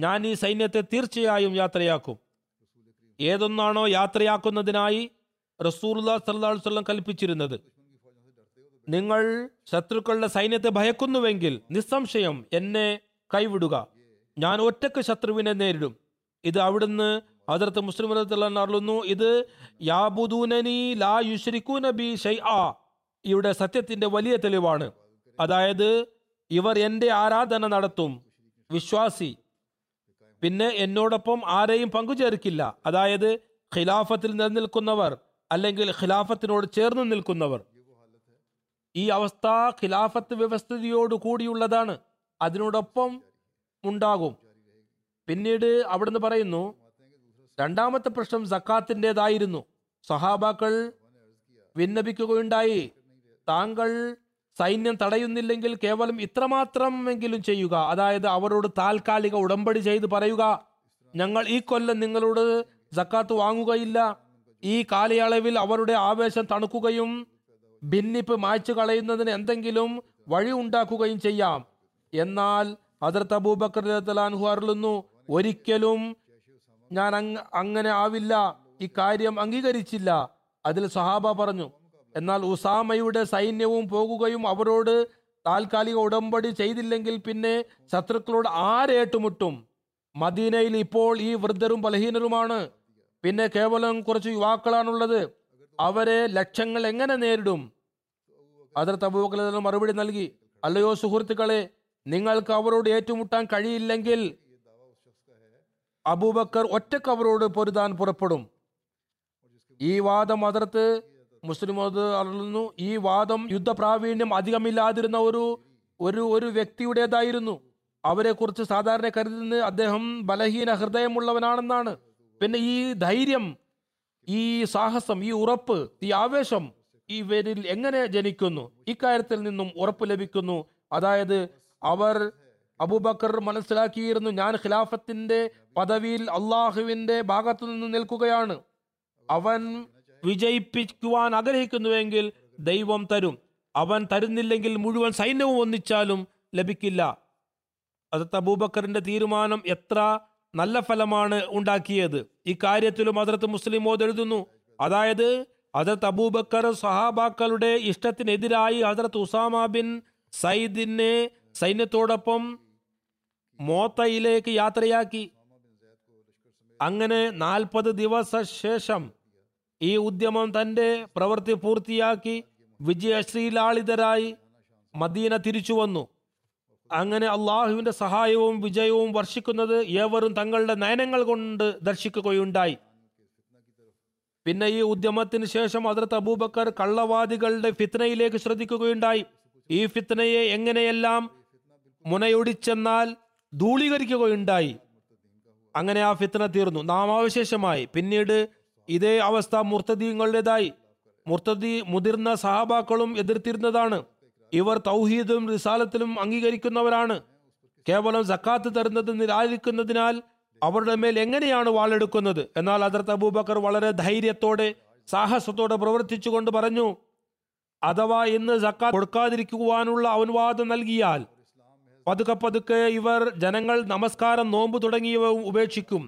ഞാൻ ഈ സൈന്യത്തെ തീർച്ചയായും യാത്രയാക്കും. ഏതൊന്നാണോ യാത്രയാക്കുന്നതിനായി റസൂർല്ലാ സല്ലാസ്വല്ലം കൽപ്പിച്ചിരുന്നത്. നിങ്ങൾ ശത്രുക്കളുടെ സൈന്യത്തെ ഭയക്കുന്നുവെങ്കിൽ നിസ്സംശയം എന്നെ കൈവിടുക. ഞാൻ ഒറ്റയ്ക്ക് ശത്രുവിനെ നേരിടും. ഇത് അവിടുന്ന് അതിർത്ത് മുസ്ലിം അറിയുന്നു ഇത് യാബുദൂനനി ലാ യുശ്രിക്കൂന ബി ഷൈആ ഇവിടെ സത്യത്തിന്റെ വലിയ തെളിവാണ്. അതായത് ഇവർ എന്റെ ആരാധന നടത്തും. വിശ്വാസി. പിന്നെ എന്നോടൊപ്പം ആരെയും പങ്കുചേർക്കില്ല. അതായത് ഖിലാഫത്തിൽ നിലനിൽക്കുന്നവർ അല്ലെങ്കിൽ ഖിലാഫത്തിനോട് ചേർന്ന് നിൽക്കുന്നവർ. ഈ അവസ്ഥ ഖിലാഫത്ത് വ്യവസ്ഥിതിയോട് കൂടിയുള്ളതാണ്. അതിനോടൊപ്പം ഉണ്ടാകും. പിന്നീട് അവിടുന്ന് പറയുന്നു രണ്ടാമത്തെ പ്രശ്നം സക്കാത്തിന്റെതായിരുന്നു. സഹാബാക്കൾ വിന്നപിക്കുകയുണ്ടായി. താങ്കൾ സൈന്യം തടയുന്നില്ലെങ്കിൽ കേവലം ഇത്രമാത്രം എങ്കിലും ചെയ്യുക. അതായത് അവരോട് താൽക്കാലിക ഉടമ്പടി ചെയ്ത് പറയുക ഞങ്ങൾ ഈ കൊല്ലം നിങ്ങളോട് സക്കാത്ത് വാങ്ങുകയില്ല. ഈ കാലയളവിൽ അവരുടെ ആവേശം തണുക്കുകയും ഭിന്നിപ്പ് മായ്ച്ചു കളയുന്നതിന് എന്തെങ്കിലും വഴി ഉണ്ടാക്കുകയും ചെയ്യാം. എന്നാൽ ഹജറത്ത് അബൂബക്കർ അരുളുന്നു ഒരിക്കലും ഞാൻ അങ്ങ അങ്ങനെ ആവില്ല. ഇക്കാര്യം അംഗീകരിച്ചില്ല. അതിൽ സഹാബ പറഞ്ഞു എന്നാൽ ഉസാമയുടെ സൈന്യവും പോകുകയും അവരോട് താൽക്കാലിക ഉടമ്പടി ചെയ്തില്ലെങ്കിൽ പിന്നെ ശത്രുക്കളോട് ആരേട്ടുമുട്ടും മദീനയിൽ ഇപ്പോൾ ഈ വൃദ്ധരും ബലഹീനരുമാണ്. പിന്നെ കേവലം കുറച്ച് യുവാക്കളാണുള്ളത്. അവരെ ലക്ഷങ്ങൾ എങ്ങനെ നേരിടും? അതർ അബൂബക്കർ മറുപടി നൽകി. അല്ലയോ സുഹൃത്തുക്കളെ നിങ്ങൾക്ക് അവരോട് ഏറ്റുമുട്ടാൻ കഴിയില്ലെങ്കിൽ അബൂബക്കർ ഒറ്റയ്ക്ക് അവരോട് പൊരുതാൻ പുറപ്പെടും. ഈ വാദം അതിർത്ത് മുസ്ലിം അറിയുന്നു ഈ വാദം യുദ്ധപ്രാവീണ്യം അധികമില്ലാതിരുന്ന ഒരു ഒരു ഒരു വ്യക്തിയുടേതായിരുന്നു. അവരെ കുറിച്ച് സാധാരണ കരുതുന്നത് അദ്ദേഹം ബലഹീന ഹൃദയമുള്ളവനാണെന്നാണ്. പിന്നെ ഈ ധൈര്യം ഈ സാഹസം ഈ ഉറപ്പ് ഈ ആവേശം ഇവരിൽ എങ്ങനെ ജനിക്കുന്നു? ഇക്കാര്യത്തിൽ നിന്നും ഉറപ്പ് ലഭിക്കുന്നു. അതായത് അവർ അബൂബക്കർ മനസ്സിലാക്കിയിരുന്നു ഞാൻ ഖിലാഫത്തിന്റെ പദവിയിൽ അള്ളാഹുവിന്റെ ഭാഗത്തു നിന്ന് നിൽക്കുകയാണ്. അവൻ വിജയിപ്പിക്കുവാൻ ആഗ്രഹിക്കുന്നുവെങ്കിൽ ദൈവം തരും. അവൻ തരുന്നില്ലെങ്കിൽ മുഴുവൻ സൈന്യവും ഒന്നിച്ചാലും ലഭിക്കില്ല. അതത് അബൂബക്കറിന്റെ തീരുമാനം എത്ര നല്ല ഫലമാണ് ഉണ്ടാക്കിയത്. ഇക്കാര്യത്തിലും അതിർത്ത് മുസ്ലിം എഴുതുന്നു. അതായത് ഹജറത്ത് അബൂബക്കർ സഹാബാക്കളുടെ ഇഷ്ടത്തിനെതിരായി ഹജറത്ത് ഉസാമ ബിൻ സയ്യിദിനെ സൈന്യത്തോടൊപ്പം മോത്തയിലേക്ക് യാത്രയാക്കി. അങ്ങനെ നാൽപ്പത് ദിവസ ശേഷം ഈ ഉദ്യമം തന്റെ പ്രവൃത്തി പൂർത്തിയാക്കി വിജയശ്രീലാളിതരായി മദീന തിരിച്ചു വന്നു. അങ്ങനെ അള്ളാഹുവിന്റെ സഹായവും വിജയവും വർഷിക്കുന്നത് ഏവരും തങ്ങളുടെ നയനങ്ങൾ കൊണ്ട് ദർശിക്കുകയുണ്ടായി. പിന്നെ ഈ ഉദ്യമത്തിന് ശേഷം അതിർത്ത് അബൂബക്കർ കള്ളവാദികളുടെ ഫിത്നയിലേക്ക് ശ്രദ്ധിക്കുകയുണ്ടായി. ഈ ഫിത്നയെ എങ്ങനെയെല്ലാം മുനയൊടിച്ചെന്നാൽ ധൂളീകരിക്കുകയുണ്ടായി. അങ്ങനെ ആ ഫിത്ന തീർന്നു. നാമാവശേഷമായി. പിന്നീട് ഇതേ അവസ്ഥ മുർത്തദീങ്ങളുടേതായി മുർത്തദി മുതിർന്ന സഹാബാക്കളും എതിർത്തിരുന്നതാണ്. ഇവർ തൗഹീദും റിസാലത്തിലും അംഗീകരിക്കുന്നവരാണ്. കേവലം സക്കാത്ത് തരുന്നത് നിരാകരിക്കുന്നതിനാൽ അവരുടെ മേൽ എങ്ങനെയാണ് വാളെടുക്കുന്നത്? എന്നാൽ അതിർത്ത് അബൂബക്കർ വളരെ ധൈര്യത്തോടെ സാഹസത്തോടെ പ്രവർത്തിച്ചുകൊണ്ട് പറഞ്ഞു അഥവാ ഇന്ന് സക്കാത്ത് കൊടുക്കാതിരിക്കുവാനുള്ള അനുവാദം നൽകിയാൽ പതുക്കെ പതുക്കെ ഇവർ ജനങ്ങൾ നമസ്കാരം നോമ്പ് തുടങ്ങിയവ ഉപേക്ഷിക്കും.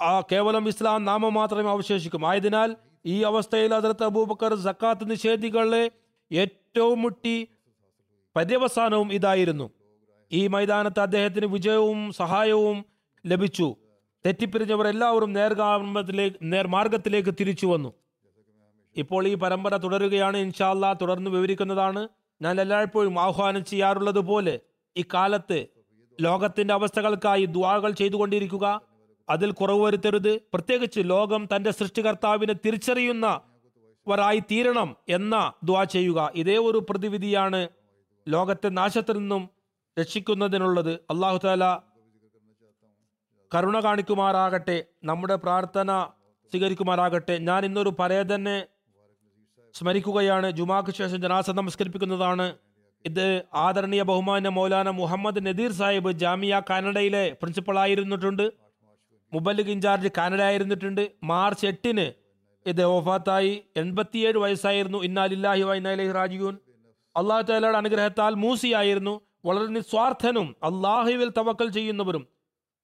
ആ കേവലം ഇസ്ലാം നാമം മാത്രമേ അവശേഷിക്കും. ആയതിനാൽ ഈ അവസ്ഥയിൽ അതിർത്ത് അബൂബക്കർ സക്കാത്ത് നിഷേധികളെ ഏറ്റവും മുട്ടി പര്യവസാനവും ഇതായിരുന്നു. ഈ മൈതാനത്ത് അദ്ദേഹത്തിന് വിജയവും സഹായവും ലഭിച്ചു. തെറ്റിപ്പിരിഞ്ഞവർ എല്ലാവരും നേർഗാമത്തിലേക്ക് നേർമാർഗത്തിലേക്ക് തിരിച്ചു വന്നു. ഇപ്പോൾ ഈ പരമ്പര തുടരുകയാണ്. ഇൻഷാല്ല തുടർന്ന് വിവരിക്കുന്നതാണ്. ഞാൻ എല്ലായ്പ്പോഴും ആഹ്വാനം ചെയ്യാറുള്ളത് പോലെ ഇക്കാലത്ത് ലോകത്തിന്റെ അവസ്ഥകൾക്കായി ദ്വാകൾ ചെയ്തുകൊണ്ടിരിക്കുക. അതിൽ കുറവ് വരുത്തരുത്. പ്രത്യേകിച്ച് ലോകം തന്റെ സൃഷ്ടികർത്താവിനെ തിരിച്ചറിയുന്ന വരായി തീരണം എന്ന ദ്വാ ചെയ്യുക. ഇതേ ഒരു പ്രതിവിധിയാണ് ലോകത്തെ നാശത്തിൽ നിന്നും രക്ഷിക്കുന്നതിനുള്ളത്. അള്ളാഹു താല കരുണ കാണിക്കുമാറാകട്ടെ നമ്മുടെ പ്രാർത്ഥന സ്വീകരിക്കുമാറാകട്ടെ. ഞാൻ ഇന്നൊരു പരേതനെ സ്മരിക്കുകയാണ്. ജുമാക്ക് ശേഷം ജനാസ നമസ്കരിപ്പിക്കുന്നതാണ്. ഇത് ആദരണീയ ബഹുമാന മൗലാന മുഹമ്മദ് നദീർ സാഹിബ് ജാമിയ കാനഡയിലെ പ്രിൻസിപ്പൾ ആയിരുന്നിട്ടുണ്ട് മുബല്ലിഗ് ഇൻചാർജ് കാനഡ ആയിരുന്നിട്ടുണ്ട് മാർച്ച് എട്ടിന് ഇത് വഫാത്തായി. എൺപത്തിയേഴ് വയസ്സായിരുന്നു. ഇന്നാലില്ലാഹി വൈനാലി റാജിയൂൻ അള്ളാഹു താലയുടെ അനുഗ്രഹത്താൽ മൂസിയായിരുന്നു. വളരെ നിസ്വാർത്ഥനും അള്ളാഹുവിൽ തവക്കൽ ചെയ്യുന്നവരും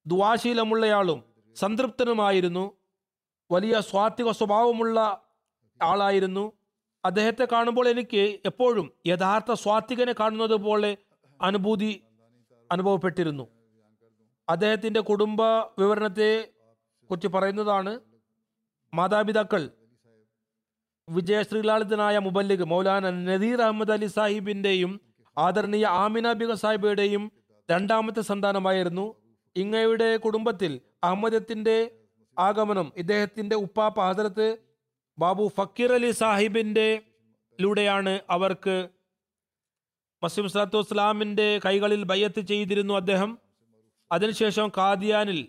ദ്വാശീലമുള്ളയാളും സംതൃപ്തനുമായിരുന്നു. വലിയ സ്വാത്വിക സ്വഭാവമുള്ള ആളായിരുന്നു. അദ്ദേഹത്തെ കാണുമ്പോൾ എനിക്ക് എപ്പോഴും യഥാർത്ഥ സ്വാത്വികനെ കാണുന്നത് പോലെ അനുഭൂതി അനുഭവപ്പെട്ടിരുന്നു. അദ്ദേഹത്തിന്റെ കുടുംബ വിവരണത്തെ കുറിച്ച് പറയുന്നതാണ് മാതാപിതാക്കൾ. വിജയ ശ്രീലാളിതനായ മുബല്ലിഗ് മൗലാന നദീർ അഹമ്മദ് അലി സാഹിബിന്റെയും ആദരണീയ ആമിന ബിഗ സാഹിബയുടെയും രണ്ടാമത്തെ സന്താനമായിരുന്നു. ഇങ്ങയുടെ കുടുംബത്തിൽ അഹമ്മദത്തിന്റെ ആഗമനം ഇദ്ദേഹത്തിന്റെ ഉപ്പാപ്പ ഹസരത്ത് ബാബു ഫക്കീർ അലി സാഹിബിന്റെ ലൂടെയാണ് അവർക്ക് മസീം സലാത്തു വസ്സലാമിന്റെ കൈകളിൽ ബയ്യത്ത് ചെയ്തിരുന്നു അദ്ദേഹം. അതിനുശേഷം കാദിയാനിൽ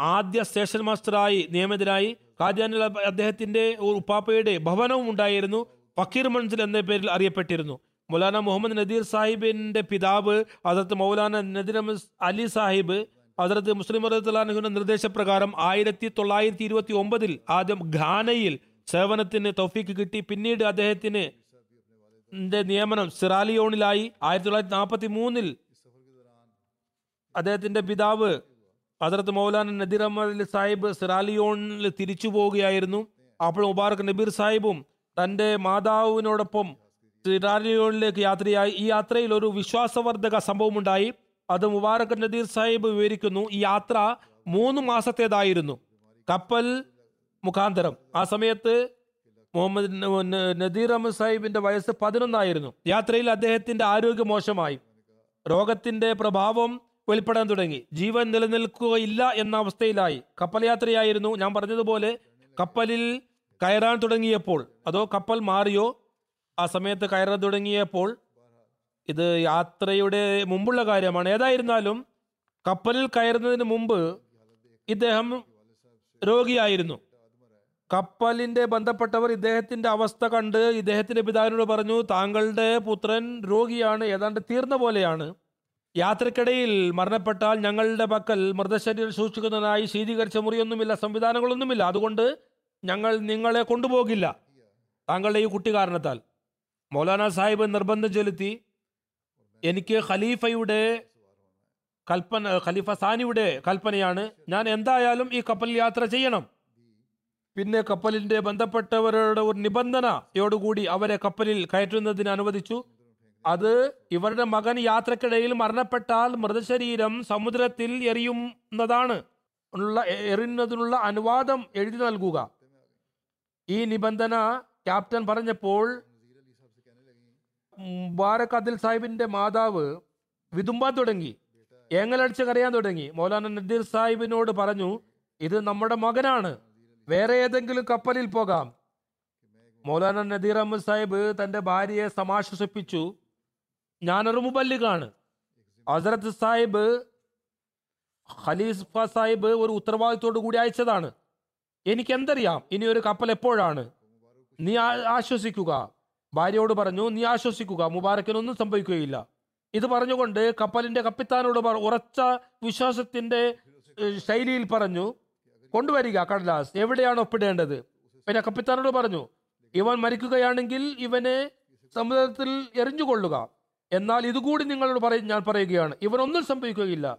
ആദ്യ സ്റ്റേഷൻ മാസ്റ്ററായി നിയമിതനായി കാദിയാനിൽ അദ്ദേഹത്തിന്റെ ഉപ്പാപ്പയുടെ ഭവനവും ഉണ്ടായിരുന്നു. ഫക്കീർ മൻസിൽ എന്ന പേരിൽ അറിയപ്പെട്ടിരുന്നു. മൗലാന മുഹമ്മദ് നദീർ സാഹിബിന്റെ പിതാവ് ഹസരത്ത് മൗലാന നദീർ അലി സാഹിബ് അതിർത്ത് മുസ്ലിം റഹ്ലാനുവിന്റെ നിർദ്ദേശപ്രകാരം ആയിരത്തി തൊള്ളായിരത്തി ഇരുപത്തി ഒമ്പതിൽ ആദ്യം ഘാനയിൽ സേവനത്തിന് തൗഫീക്ക് കിട്ടി. പിന്നീട് അദ്ദേഹത്തിന് നിയമനം സിറാലിയോണിലായി. ആയിരത്തി തൊള്ളായിരത്തി നാൽപ്പത്തി മൂന്നിൽ അദ്ദേഹത്തിന്റെ പിതാവ് ഹസരത്ത് മൗലാന നദീർ അഹമ്മദ് സാഹിബ് സിറാലിയോണിൽ തിരിച്ചു പോവുകയായിരുന്നു. അപ്പോൾ മുബാറക് നബീർ സാഹിബും തന്റെ മാതാവിനോടൊപ്പം സിറാലിയോണിലേക്ക് യാത്രയായി. ഈ യാത്രയിൽ ഒരു വിശ്വാസവർദ്ധക സംഭവമുണ്ടായി. അത് മുബാറക് നദീർ സാഹിബ് വിവരിക്കുന്നു ഈ യാത്ര മൂന്ന് മാസത്തേതായിരുന്നു. കപ്പൽ മുഖാന്തരം. ആ സമയത്ത് മുഹമ്മദ് നദീർ അഹമ്മദ് സാഹിബിന്റെ വയസ്സ് പതിനൊന്നായിരുന്നു. യാത്രയിൽ അദ്ദേഹത്തിന്റെ ആരോഗ്യം മോശമായി. രോഗത്തിന്റെ പ്രഭാവം വെളിപ്പെടാൻ തുടങ്ങി. ജീവൻ നിലനിൽക്കുകയില്ല എന്ന അവസ്ഥയിലായി. കപ്പൽ യാത്രയായിരുന്നു ഞാൻ പറഞ്ഞതുപോലെ കപ്പലിൽ കയറാൻ തുടങ്ങിയപ്പോൾ അതോ കപ്പൽ മാറിയോ? ആ സമയത്ത് കയറാൻ തുടങ്ങിയപ്പോൾ ഇത് യാത്രയുടെ മുമ്പുള്ള കാര്യമാണ്. ഏതായിരുന്നാലും കപ്പലിൽ കയറുന്നതിന് മുമ്പ് ഇദ്ദേഹം രോഗിയായിരുന്നു. കപ്പലിന്റെ ബന്ധപ്പെട്ടവർ ഇദ്ദേഹത്തിന്റെ അവസ്ഥ കണ്ട് ഇദ്ദേഹത്തിന്റെ പിതാവിനോട് പറഞ്ഞു താങ്കളുടെ പുത്രൻ രോഗിയാണ്. ഏതാണ്ട് തീർന്ന പോലെയാണ്. യാത്രക്കിടയിൽ മരണപ്പെട്ടാൽ ഞങ്ങളുടെ പക്കൽ മൃതശരീരം സൂക്ഷിക്കുന്നതിനായി ശീതീകരിച്ച മുറിയൊന്നുമില്ല സംവിധാനങ്ങളൊന്നുമില്ല. അതുകൊണ്ട് ഞങ്ങൾ നിങ്ങളെ കൊണ്ടുപോകില്ല. താങ്കളുടെ ഈ കുട്ടി കാരണത്താൽ മൗലാന സാഹിബ് നിർബന്ധം ചെലുത്തി എനിക്ക് ഖലീഫയുടെ കൽപ്പന ഖലീഫ സാനിയുടെ കൽപ്പനയാണ്. ഞാൻ എന്തായാലും ഈ കപ്പൽ യാത്ര ചെയ്യണം. പിന്നെ കപ്പലിന്റെ ബന്ധപ്പെട്ടവരുടെ ഒരു നിബന്ധനയോടുകൂടി അവരെ കപ്പലിൽ കയറ്റുന്നതിന് അനുവദിച്ചു. അത് ഇവരുടെ മകൻ യാത്രക്കിടയിൽ മരണപ്പെട്ടാൽ മൃതശരീരം സമുദ്രത്തിൽ എറിയുന്നതാണ് ഉള്ള എറിയുന്നതിനുള്ള അനുവാദം എഴുതി നൽകുക. ഈ നിബന്ധന ക്യാപ്റ്റൻ പറഞ്ഞപ്പോൾ മുബാരക് അദിൽ സാഹിബിന്റെ മാതാവ് വിതുമ്പാൻ തുടങ്ങി. ഏങ്ങലടിച്ച് കരയാൻ തുടങ്ങി. മൗലാന നദീർ സാഹിബിനോട് പറഞ്ഞു ഇത് നമ്മുടെ മകനാണ്. വേറെ ഏതെങ്കിലും കപ്പലിൽ പോകാം. മൗലാന നദീർ അഹമ്മദ് സാഹിബ് തന്റെ ഭാര്യയെ സമാശ്വസിപ്പിച്ചു. ഞാനൊരു മുബല്ലിഖാണ്. ഹസരത്ത് സാഹിബ് ഖലീഫ സാഹിബ് ഒരു ഉത്തരവാദിത്തോടു കൂടി അയച്ചതാണ്. എനിക്ക് എന്തറിയാം ഇനി ഒരു കപ്പൽ എപ്പോഴാണ്? നീ ആശ്വസിക്കുക. ഭാര്യയോട് പറഞ്ഞു നീ ആശ്വസിക്കുക. മുബാറക്കിനൊന്നും സംഭവിക്കുകയില്ല. ഇത് പറഞ്ഞുകൊണ്ട് കപ്പലിന്റെ കപ്പിത്താനോട് ഉറച്ച വിശ്വാസത്തിന്റെ ശൈലിയിൽ പറഞ്ഞു കൊണ്ടുവരിക കടലാസ്. എവിടെയാണ് ഒപ്പിടേണ്ടത്? പിന്നെ കപ്പിത്താനോട് പറഞ്ഞു ഇവൻ മരിക്കുകയാണെങ്കിൽ ഇവനെ സമുദ്രത്തിൽ എറിഞ്ഞുകൊള്ളുക. എന്നാൽ ഇതുകൂടി നിങ്ങളോട് പറയും ഞാൻ പറയുകയാണ്. ഇവനൊന്നും സംഭവിക്കുകയില്ല.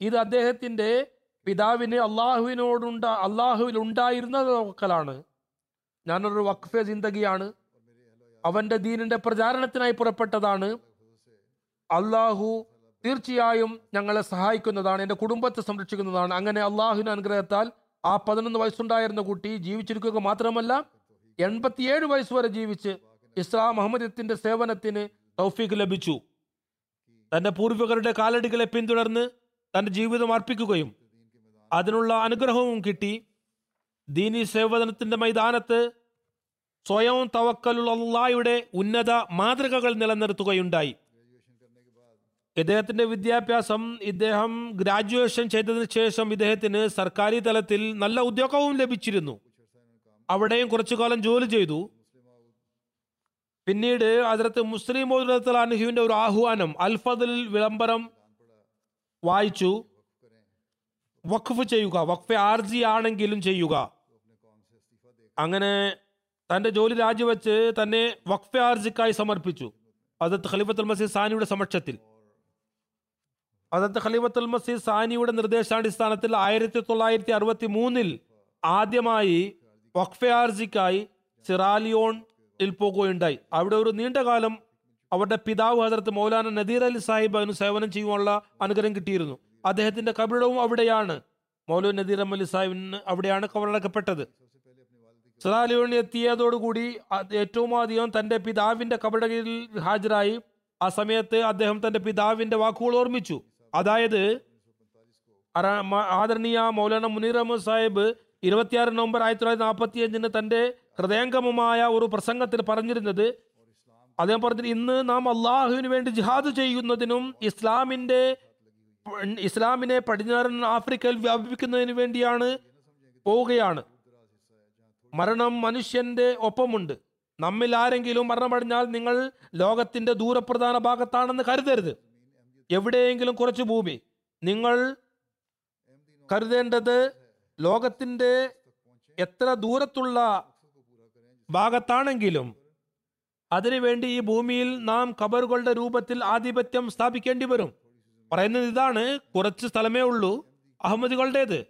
ഇത് അദ്ദേഹത്തിന്റെ പിതാവിന് അള്ളാഹുവിനോടുണ്ട അള്ളാഹുവിൽ ഉണ്ടായിരുന്ന വക്കലാണ് ഞാനൊരു വഖഫെ ജിന്ദഗിയാണ്. അവന്റെ ദീനിന്റെ പ്രചാരണത്തിനായി പുറപ്പെട്ടതാണ്. അള്ളാഹു തീർച്ചയായും ഞങ്ങളെ സഹായിക്കുന്നതാണ് എന്റെ കുടുംബത്തെ സംരക്ഷിക്കുന്നതാണ്. അങ്ങനെ അള്ളാഹുവിന് അനുഗ്രഹത്താൽ ആ പതിനൊന്ന് വയസ്സുണ്ടായിരുന്ന കുട്ടി ജീവിച്ചിരിക്കുക മാത്രമല്ല എൺപത്തിയേഴ് വയസ്സ് വരെ ജീവിച്ച് ഇസ്ലാം അഹമ്മദത്തിന്റെ സേവനത്തിന് തൗഫീഖ് ലഭിച്ചു. തന്റെ പൂർവികരുടെ കാലടികളെ പിന്തുടർന്ന് തന്റെ ജീവിതം അർപ്പിക്കുകയും അതിനുള്ള അനുഗ്രഹവും കിട്ടി. ദീനി സേവനത്തിന്റെ മൈതാനത്ത് സ്വയം തവക്കലുള്ളയുടെ ഉന്നത മാതൃകകൾ നിലനിർത്തുകയുണ്ടായി. ഇദ്ദേഹത്തിന്റെ വിദ്യാഭ്യാസം ഇദ്ദേഹം ഗ്രാജുവേഷൻ ചെയ്തതിനു ശേഷം ഇദ്ദേഹത്തിന് സർക്കാരി തലത്തിൽ നല്ല ഉദ്യോഗവും ലഭിച്ചിരുന്നു. അവിടെയും കുറച്ചു കാലം ജോലി ചെയ്തു. പിന്നീട് അതിർത്ത് മുസ്ലിം അനുഹുവിന്റെ ഒരു ആഹ്വാനം അൽഫദിൽ വിളംബരം വായിച്ചു. വഖഫ് ചെയ്യുക വഖഫ് ആർജി ആണെങ്കിലും ചെയ്യുക. അങ്ങനെ തന്റെ ജോലി രാജിവെച്ച് തന്നെ വഖഫ് ആർജിക്കായി സമർപ്പിച്ചു. അതത് ഖലീഫത്തുൽ മസീദ് സാനിയുടെ സമക്ഷത്തിൽ. അതത് ഖലീഫത്തുൽ മസീദ് സാനിയുടെ നിർദ്ദേശാടിസ്ഥാനത്തിൽ ആയിരത്തി തൊള്ളായിരത്തി അറുപത്തി മൂന്നിൽ ആദ്യമായി വഖഫ് ആർജിക്കായി സിറാലിയോണിൽ പോകുകയുണ്ടായി. അവിടെ ഒരു നീണ്ടകാലം അവരുടെ പിതാവ് ഹജറത്ത് മൗലാന നദീർ അലി സാഹിബ് അതിന് സേവനം ചെയ്യുവാനുള്ള അനുഗ്രഹം കിട്ടിയിരുന്നു. അദ്ദേഹത്തിന്റെ കബിടവും അവിടെയാണ്. മൗലു നദീർ അലി സാഹിബിന് അവിടെയാണ് കബറടക്കപ്പെട്ടത്. സദാലിയോണി എത്തിയതോടുകൂടി ഏറ്റവും അധികം തന്റെ പിതാവിന്റെ കബടയിൽ ഹാജരായി. ആ സമയത്ത് അദ്ദേഹം തന്റെ പിതാവിന്റെ വാക്കുകൾ ഓർമ്മിച്ചു. അതായത് ആദരണീയ മൗലാന മുനീർ അഹമ്മദ് സാഹിബ് ഇരുപത്തിയാറ് നവംബർ ആയിരത്തി തൊള്ളായിരത്തി നാൽപ്പത്തി അഞ്ചിന് തന്റെ ഹൃദയംഗമമായ ഒരു പ്രസംഗത്തിൽ പറഞ്ഞിരുന്നത് അദ്ദേഹം പറഞ്ഞത് ഇന്ന് നാം അള്ളാഹുവിന് വേണ്ടി ജിഹാദ് ചെയ്യുന്നതിനും ഇസ്ലാമിന്റെ ഇസ്ലാമിനെ പടിഞ്ഞാറൻ ആഫ്രിക്കയിൽ വ്യാപിപ്പിക്കുന്നതിന് വേണ്ടിയാണ് പോവുകയാണ്. മരണം മനുഷ്യന്റെ ഒപ്പമുണ്ട്. നമ്മിൽ ആരെങ്കിലും മരണമടഞ്ഞാൽ നിങ്ങൾ ലോകത്തിന്റെ ദൂരപ്രധാന ഭാഗത്താണെന്ന് കരുതരുത്. എവിടെയെങ്കിലും കുറച്ച് ഭൂമി. നിങ്ങൾ കരുതേണ്ടത് ലോകത്തിന്റെ എത്ര ദൂരത്തുള്ള ഭാഗത്താണെങ്കിലും അതിനുവേണ്ടി ഈ ഭൂമിയിൽ നാം കബറുകളുടെ രൂപത്തിൽ ആധിപത്യം സ്ഥാപിക്കേണ്ടി വരും. പറയുന്നത് ഇതാണ്. കുറച്ച് സ്ഥലമേ ഉള്ളൂ. അഹമ്മദികളുടേത്.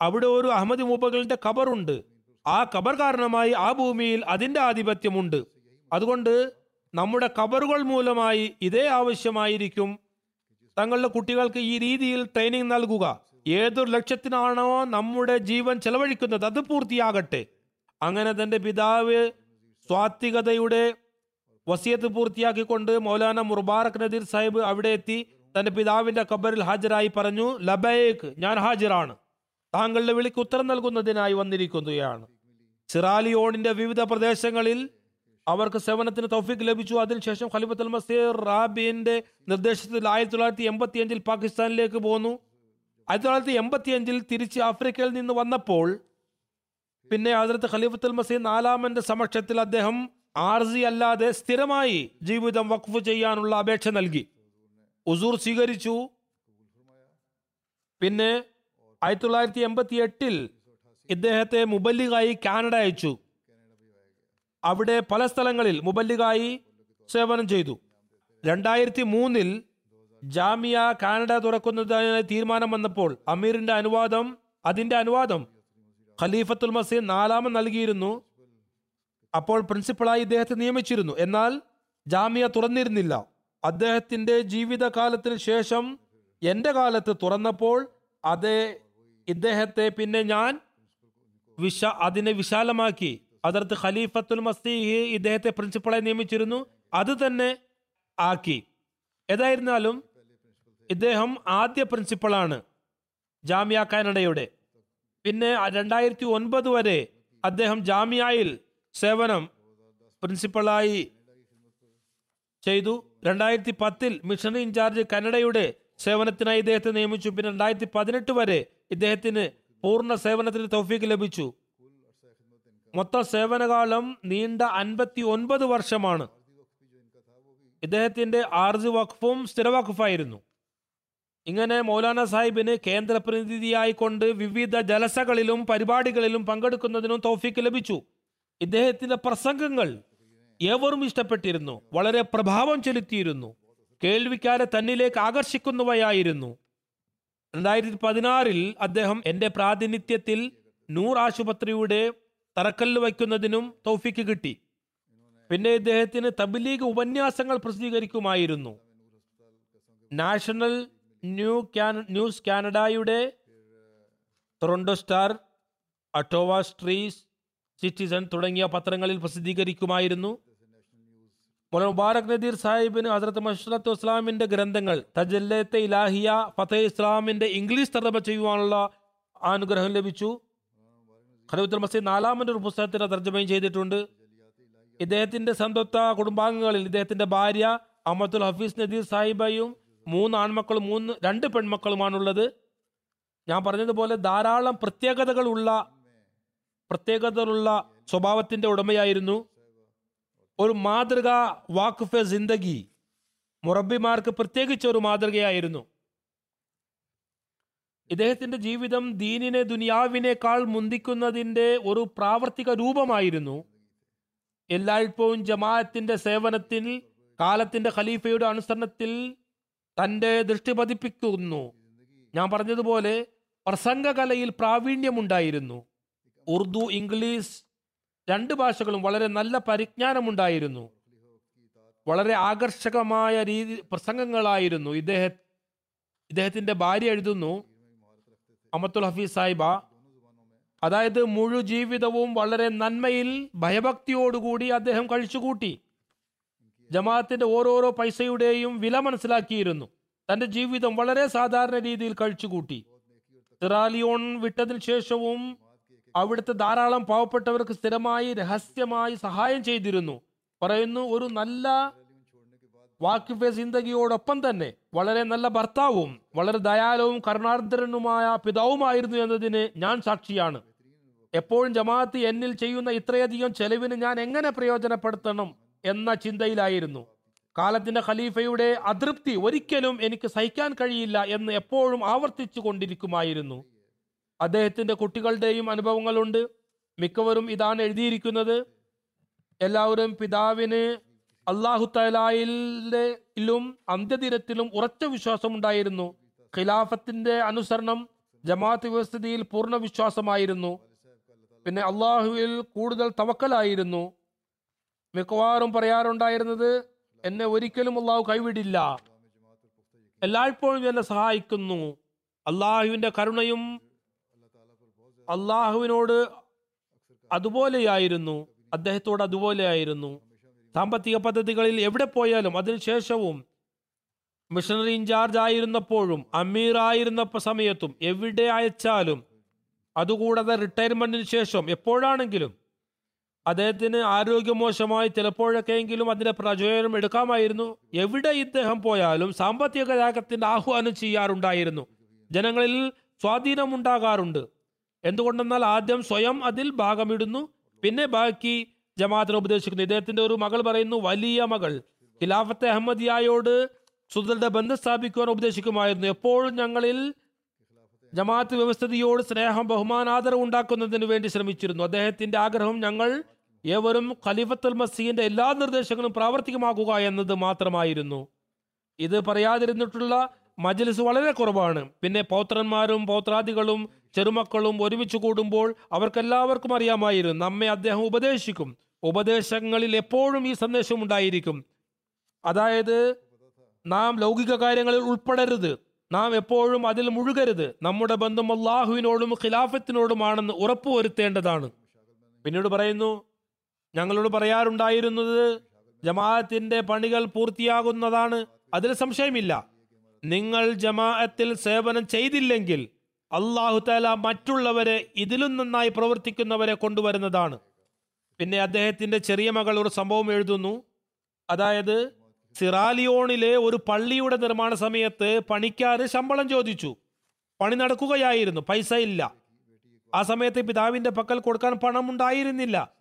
അവിടെ ഒരു അഹമ്മദി മൂപ്പകളുടെ കബറുണ്ട് ആ കബർ കാരണമായി ആ ഭൂമിയിൽ അതിന്റെ ആധിപത്യമുണ്ട്. അതുകൊണ്ട് നമ്മുടെ കബറുകൾ മൂലമായി ഇതേ ആവശ്യമായിരിക്കും. തങ്ങളുടെ കുട്ടികൾക്ക് ഈ രീതിയിൽ ട്രെയിനിങ് നൽകുക. ഏതൊരു ലക്ഷ്യത്തിനാണോ നമ്മുടെ ജീവൻ ചെലവഴിക്കുന്നത്. അത് പൂർത്തിയാകട്ടെ. അങ്ങനെ തന്റെ പിതാവ് സ്വാത്വികതയുടെ വസിയത്ത് പൂർത്തിയാക്കിക്കൊണ്ട് മൗലാന മുർബാറക് നദീർ സാഹിബ് അവിടെ എത്തി തന്റെ പിതാവിന്റെ കബറിൽ ഹാജരായി പറഞ്ഞു ലബേക്ക് ഞാൻ ഹാജരാണ്. താങ്കളുടെ വിളിക്ക് ഉത്തരം നൽകുന്നതിനായി വന്നിരിക്കുകയാണ്. സിറാലിയോണിന്റെ വിവിധ പ്രദേശങ്ങളിൽ അവർക്ക് സേവനത്തിന് തൗഫീഖ് ലഭിച്ചു. അതിനുശേഷം ഖലിഫത്തുൽ മസീർ റാബിന്റെ നിർദ്ദേശത്തിൽ ആയിരത്തി തൊള്ളായിരത്തി എൺപത്തി അഞ്ചിൽ പാകിസ്ഥാനിലേക്ക് പോന്നു. ആയിരത്തി തൊള്ളായിരത്തി എൺപത്തി അഞ്ചിൽ തിരിച്ച് ആഫ്രിക്കയിൽ നിന്ന് വന്നപ്പോൾ പിന്നെ ഹജറത്ത് ഖലീഫത്തുൽ മസീദ് നാലാമന്റെ സമക്ഷത്തിൽ അദ്ദേഹം ആർസി അല്ലാതെ സ്ഥിരമായി ജീവിതം വഖഫ് ചെയ്യാനുള്ള അപേക്ഷ നൽകി. ഉസൂർ സ്വീകരിച്ചു. പിന്നെ ആയിരത്തി തൊള്ളായിരത്തി എൺപത്തി എട്ടിൽ ഇദ്ദേഹത്തെ മുബല്ലിഗായി കാനഡ അയച്ചു. അവിടെ പല സ്ഥലങ്ങളിൽ മുബല്ലിഗായി സേവനം ചെയ്തു. രണ്ടായിരത്തി മൂന്നിൽ ജാമിയ കാനഡ തുറക്കുന്നതിന് തീരുമാനം വന്നപ്പോൾ അമീറിന്റെ അനുവാദം അതിന്റെ അനുവാദം ഖലീഫത്തുൽ മസീദ് നാലാമൻ നൽകിയിരുന്നു. അപ്പോൾ പ്രിൻസിപ്പളായി ഇദ്ദേഹത്തെ നിയമിച്ചിരുന്നു. എന്നാൽ ജാമ്യ തുറന്നിരുന്നില്ല. അദ്ദേഹത്തിന്റെ ജീവിതകാലത്തിന് ശേഷം എന്റെ കാലത്ത് തുറന്നപ്പോൾ അത് ഇദ്ദേഹത്തെ പിന്നെ ഞാൻ വിശ അതിനെ വിശാലമാക്കി. അതിർത്ത് ഖലീഫത്തുൽ മസീഹ് ഇദ്ദേഹത്തെ പ്രിൻസിപ്പളായി നിയമിച്ചിരുന്നു. അത് തന്നെ ആക്കി. ഏതായിരുന്നാലും ഇദ്ദേഹം ആദ്യ പ്രിൻസിപ്പളാണ് ജാമ്യ കാനഡയുടെ പിന്നെ രണ്ടായിരത്തി ഒൻപത് വരെ അദ്ദേഹം ജാമ്യയിൽ സേവനം പ്രിൻസിപ്പളായി ചെയ്തു. രണ്ടായിരത്തി പത്തിൽ മിഷണറി ഇൻചാർജ് കനഡയുടെ സേവനത്തിനായി ഇദ്ദേഹത്തെ നിയമിച്ചു. പിന്നെ രണ്ടായിരത്തി പതിനെട്ട് വരെ ഇദ്ദേഹത്തിന് പൂർണ സേവനത്തിന് തൗഫീക്ക് ലഭിച്ചു. മൊത്തം സേവനകാലം നീണ്ട അൻപത്തി ഒൻപത് വർഷമാണ്. ഇദ്ദേഹത്തിന്റെ ആർജ് വഖഫും സ്ഥിരവഖഫായിരുന്നു. ഇങ്ങനെ മൗലാന സാഹിബിന് കേന്ദ്ര പ്രതിനിധിയായിക്കൊണ്ട് വിവിധ ജലസകളിലും പരിപാടികളിലും പങ്കെടുക്കുന്നതിനും തോഫിക്ക് ലഭിച്ചു. ഇദ്ദേഹത്തിന്റെ പ്രസംഗങ്ങൾ ഏവരും ഇഷ്ടപ്പെട്ടിരുന്നു. വളരെ പ്രഭാവം ചെലുത്തിയിരുന്നു. കേൾവിക്കാരെ തന്നിലേക്ക് ആകർഷിക്കുന്നവയായിരുന്നു. രണ്ടായിരത്തി പതിനാറിൽ അദ്ദേഹം എന്റെ പ്രാതിനിധ്യത്തിൽ നൂർ ആശുപത്രിയുടെ തറക്കല്ല് വയ്ക്കുന്നതിനും തോഫിക്ക് കിട്ടി. പിന്നെ ഇദ്ദേഹത്തിന് തബ്ലീഗ് ഉപന്യാസങ്ങൾ പ്രസിദ്ധീകരിക്കുമായിരുന്നു. നാഷണൽ ന്യൂ ന്യൂസ് കാനഡയുടെ ടൊറന്റോ സ്റ്റാർ അട്ടോവ സ്ട്രീസ് സിറ്റിസൺ തുടങ്ങിയ പത്രങ്ങളിൽ പ്രസിദ്ധീകരിക്കുമായിരുന്നു. മുബാറക് നദീർ സാഹിബിന് ഹസരത്ത് മഷറത്ത് ഇസ്ലാമിന്റെ ഗ്രന്ഥങ്ങൾ തജല്ലത്തെ ഇലാഹിയ ഫതഹ് ഇസ്ലാമിന്റെ ഇംഗ്ലീഷ് തർജമ ചെയ്യുവാനുള്ള അനുഗ്രഹം ലഭിച്ചു. ഖലീഫുൽ മസീദ് നാലാമന്റെ ഒരു പുസ്തകത്തിന്റെ തർജമയും ചെയ്തിട്ടുണ്ട്. ഇദ്ദേഹത്തിന്റെ സന്തപ്ത കുടുംബാംഗങ്ങളിൽ ഇദ്ദേഹത്തിന്റെ ഭാര്യ അഹമ്മദുൽ ഹഫീസ് നദീർ സാഹിബയും മൂന്ന് ആൺമക്കളും മൂന്ന് രണ്ട് പെൺമക്കളുമാണുള്ളത്. ഞാൻ പറഞ്ഞതുപോലെ ധാരാളം പ്രത്യേകതകളുള്ള പ്രത്യേകതകളുള്ള സ്വഭാവത്തിന്റെ ഉടമയായിരുന്നു. ഒരു മാതൃക വാക്കുഫെ ജിന്ദഗി മുറബിമാർക്ക് പ്രത്യേകിച്ച് ഒരു മാതൃകയായിരുന്നു. ഇദ്ദേഹത്തിന്റെ ജീവിതം ദീനിനെ ദുനിയാവിനേക്കാൾ മുന്തിക്കുന്നതിന്റെ ഒരു പ്രാവർത്തിക രൂപമായിരുന്നു. എല്ലായ്പ്പോഴും ജമാഅത്തിന്റെ സേവനത്തിൽ കാലത്തിന്റെ ഖലീഫയുടെ അനുസരണത്തിൽ തന്റെ ദൃഷ്ടി പതിപ്പിക്കുന്നു. ഞാൻ പറഞ്ഞതുപോലെ പ്രസംഗകലയിൽ പ്രാവീണ്യമുണ്ടായിരുന്നു. ഉറുദു ഇംഗ്ലീഷ് രണ്ട് ഭാഷകളും വളരെ നല്ല പരിജ്ഞാനമുണ്ടായിരുന്നു. വളരെ ആകർഷകമായ രീതി പ്രസംഗങ്ങളായിരുന്നു. ഇദ്ദേഹ ഇദ്ദേഹത്തിന്റെ ഭാര്യ എഴുതുന്നു അമത്തുൽ ഹഫീസ് സാഹിബ അതായത് മുഴു ജീവിതവും വളരെ നന്മയിൽ ഭയഭക്തിയോടുകൂടി അദ്ദേഹം കഴിച്ചുകൂട്ടി. ജമാഅത്തിന്റെ ഓരോരോ പൈസയുടെയും വില മനസ്സിലാക്കിയിരുന്നു. തന്റെ ജീവിതം വളരെ സാധാരണ രീതിയിൽ കഴിച്ചുകൂട്ടി. സിറാലിയോൺ വിട്ടതിന് ശേഷവും അവിടുത്തെ ധാരാളം പാവപ്പെട്ടവർക്ക് സ്ഥിരമായി രഹസ്യമായി സഹായം ചെയ്തിരുന്നു. പറയുന്നു ഒരു നല്ല വാക്കിഫെ സിന്ദഗിയോടൊപ്പം തന്നെ വളരെ നല്ല ഭർത്താവും വളരെ ദയാലവും കരുണാർദ്രനുമായ പിതാവുമായിരുന്നു എന്നതിന് ഞാൻ സാക്ഷിയാണ്. എപ്പോഴും ജമാഅത്ത് എന്നിൽ ചെയ്യുന്ന ഇത്രയധികം ചെലവിന് ഞാൻ എങ്ങനെ പ്രയോജനപ്പെടുത്തണം? എന്ന ചിന്തയിലായിരുന്നു. കാലത്തിന്റെ ഖലീഫയുടെ അതൃപ്തി ഒരിക്കലും എനിക്ക് സഹിക്കാൻ കഴിയില്ല എന്ന് എപ്പോഴും ആവർത്തിച്ചു കൊണ്ടിരിക്കുമായിരുന്നു. അദ്ദേഹത്തിന്റെ കുട്ടികളുടെയും അനുഭവങ്ങളുണ്ട്. മിക്കവരും ഇതാണ് എഴുതിയിരിക്കുന്നത്. എല്ലാവരും പിതാവിന് അള്ളാഹു തലായിലും അന്ത്യദിനത്തിലും ഉറച്ച വിശ്വാസം ഉണ്ടായിരുന്നു ഖിലാഫത്തിന്റെ അനുസരണം ജമാഅത്ത് വ്യവസ്ഥിതിയിൽ പൂർണ വിശ്വാസമായിരുന്നു. പിന്നെ അള്ളാഹുവിൽ കൂടുതൽ തവക്കലായിരുന്നു. മിക്കവാറും പറയാറുണ്ടായിരുന്നത് എന്നെ ഒരിക്കലും അള്ളാഹു കൈവിടില്ല. എല്ലായ്പ്പോഴും എന്നെ സഹായിക്കുന്നു. അള്ളാഹുവിന്റെ കരുണയും അള്ളാഹുവിനോട് അതുപോലെയായിരുന്നു. അദ്ദേഹത്തോട് അതുപോലെയായിരുന്നു. സാമ്പത്തിക പദ്ധതികളിൽ എവിടെ പോയാലും അതിനുശേഷവും മിഷണറി ഇൻചാർജ് ആയിരുന്നപ്പോഴും അമീർ ആയിരുന്ന സമയത്തും എവിടെ അയച്ചാലും അതുകൂടാതെ റിട്ടയർമെന്റിന് ശേഷം എപ്പോഴാണെങ്കിലും അദ്ദേഹത്തിന് ആരോഗ്യമോശമായി ചിലപ്പോഴൊക്കെയെങ്കിലും അതിന്റെ പ്രചോദനം എടുക്കാമായിരുന്നു. എവിടെ ഇദ്ദേഹം പോയാലും സാമ്പത്തിക ത്യാഗത്തിന്റെ ആഹ്വാനം ചെയ്യാറുണ്ടായിരുന്നു. ജനങ്ങളിൽ സ്വാധീനമുണ്ടാകാറുണ്ട് എന്തുകൊണ്ടെന്നാൽ ആദ്യം സ്വയം അതിൽ ഭാഗമിടുന്നു. പിന്നെ ബാക്കി ജമാഅത്തിനെ ഉപദേശിക്കുന്നു. ഇദ്ദേഹത്തിന്റെ ഒരു മകൾ പറയുന്നു വലിയ മകൾ. ഖിലാഫത്ത് അഹമ്മദിയായോട് സുദൃഢ ബന്ധം സ്ഥാപിക്കുവാൻ ഉപദേശിക്കുമായിരുന്നു. എപ്പോഴും ഞങ്ങളിൽ ജമാഅത്ത് വ്യവസ്ഥിതിയോട് സ്നേഹം ബഹുമാനാദരവ് ഉണ്ടാക്കുന്നതിന് വേണ്ടി ശ്രമിച്ചിരുന്നു. അദ്ദേഹത്തിന്റെ ആഗ്രഹം ഞങ്ങൾ ഏവരും ഖലീഫത്തുൽ മസീന്റെ എല്ലാ നിർദ്ദേശങ്ങളും പ്രാവർത്തികമാക്കുക എന്നത് മാത്രമായിരുന്നു. ഇത് പറയാതിരുന്നിട്ടുള്ള മജ്ലിസ് വളരെ കുറവാണ്. പിന്നെ പൗത്രന്മാരും പൗത്രാദികളും ചെറുമക്കളും ഒരുമിച്ച് കൂടുമ്പോൾ അവർക്കെല്ലാവർക്കും അറിയാമായിരുന്നു. നമ്മെ അദ്ദേഹം ഉപദേശിക്കും. ഉപദേശങ്ങളിൽ എപ്പോഴും ഈ സന്ദേശം ഉണ്ടായിരിക്കും. അതായത് നാം ലൗകിക കാര്യങ്ങളിൽ ഉൾപ്പെടരുത്. നാം എപ്പോഴും അതിൽ മുഴുകരുത്. നമ്മുടെ ബന്ധം അള്ളാഹുവിനോടും ഖിലാഫത്തിനോടുമാണെന്ന് ഉറപ്പുവരുത്തേണ്ടതാണ്. പിന്നീട് പറയുന്നു ഞങ്ങളോട് പറയാറുണ്ടായിരുന്നത് ജമാഅത്തിന്റെ പണികൾ പൂർത്തിയാകുന്നതാണ്. അതിൽ സംശയമില്ല. നിങ്ങൾ ജമാഅത്തിൽ സേവനം ചെയ്തില്ലെങ്കിൽ അള്ളാഹു താല മറ്റുള്ളവരെ ഇതിലും നന്നായി പ്രവർത്തിക്കുന്നവരെ കൊണ്ടുവരുന്നതാണ്. പിന്നെ അദ്ദേഹത്തിന്റെ ചെറിയ മകൾ ഒരു സംഭവം എഴുതുന്നു. അതായത് സിറാലിയോണിലെ ഒരു പള്ളിയുടെ നിർമ്മാണ സമയത്ത് പണിക്കാർ ശമ്പളം ചോദിച്ചു. പണി നടക്കുകയായിരുന്നു പൈസ ഇല്ല. ആ സമയത്ത് പിതാവിന്റെ പക്കൽ കൊടുക്കാൻ പണം ഉണ്ടായിരുന്നില്ല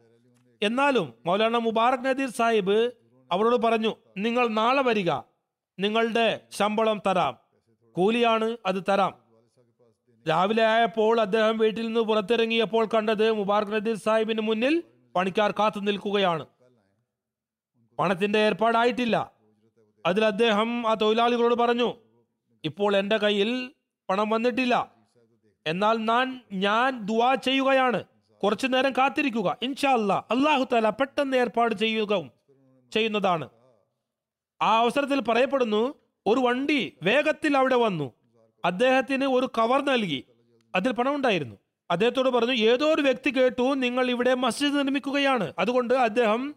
എന്നാലും മൗലാന മുബാറക് നദീർ സാഹിബ് അവരോട് പറഞ്ഞു നിങ്ങൾ നാളെ വരിക നിങ്ങളുടെ ശമ്പളം തരാം കൂലിയാണ് അത് തരാം. രാവിലെ ആയപ്പോൾ അദ്ദേഹം വീട്ടിൽ നിന്ന് പുറത്തിറങ്ങിയപ്പോൾ കണ്ടത് മുബാറക് നദീർ സാഹിബിന് മുന്നിൽ പണിക്കാർ കാത്തു നിൽക്കുകയാണ്. പണത്തിന്റെ ഏർപ്പാടായിട്ടില്ല. അതിൽ അദ്ദേഹം ആ തൊഴിലാളികളോട് പറഞ്ഞു ഇപ്പോൾ എന്റെ കയ്യിൽ പണം വന്നിട്ടില്ല. എന്നാൽ ഞാൻ ഞാൻ ദുവാ ചെയ്യുകയാണ്. കുറച്ചു നേരം കാത്തിരിക്കുക. ഇൻഷാ അല്ലാ അള്ളാഹു താല പെട്ടെന്ന് ഏർപ്പാട് ചെയ്യുക ചെയ്യുന്നതാണ്. ആ അവസരത്തിൽ പറയപ്പെടുന്നു ഒരു വണ്ടി വേഗത്തിൽ അവിടെ വന്നു. അദ്ദേഹത്തിന് ഒരു കവർ നൽകി. അതിൽ പണം ഉണ്ടായിരുന്നു. അദ്ദേഹത്തോട് പറഞ്ഞു ഏതോ ഒരു വ്യക്തി കേട്ടു നിങ്ങൾ ഇവിടെ മസ്ജിദ് നിർമ്മിക്കുകയാണ്. അതുകൊണ്ട് അദ്ദേഹം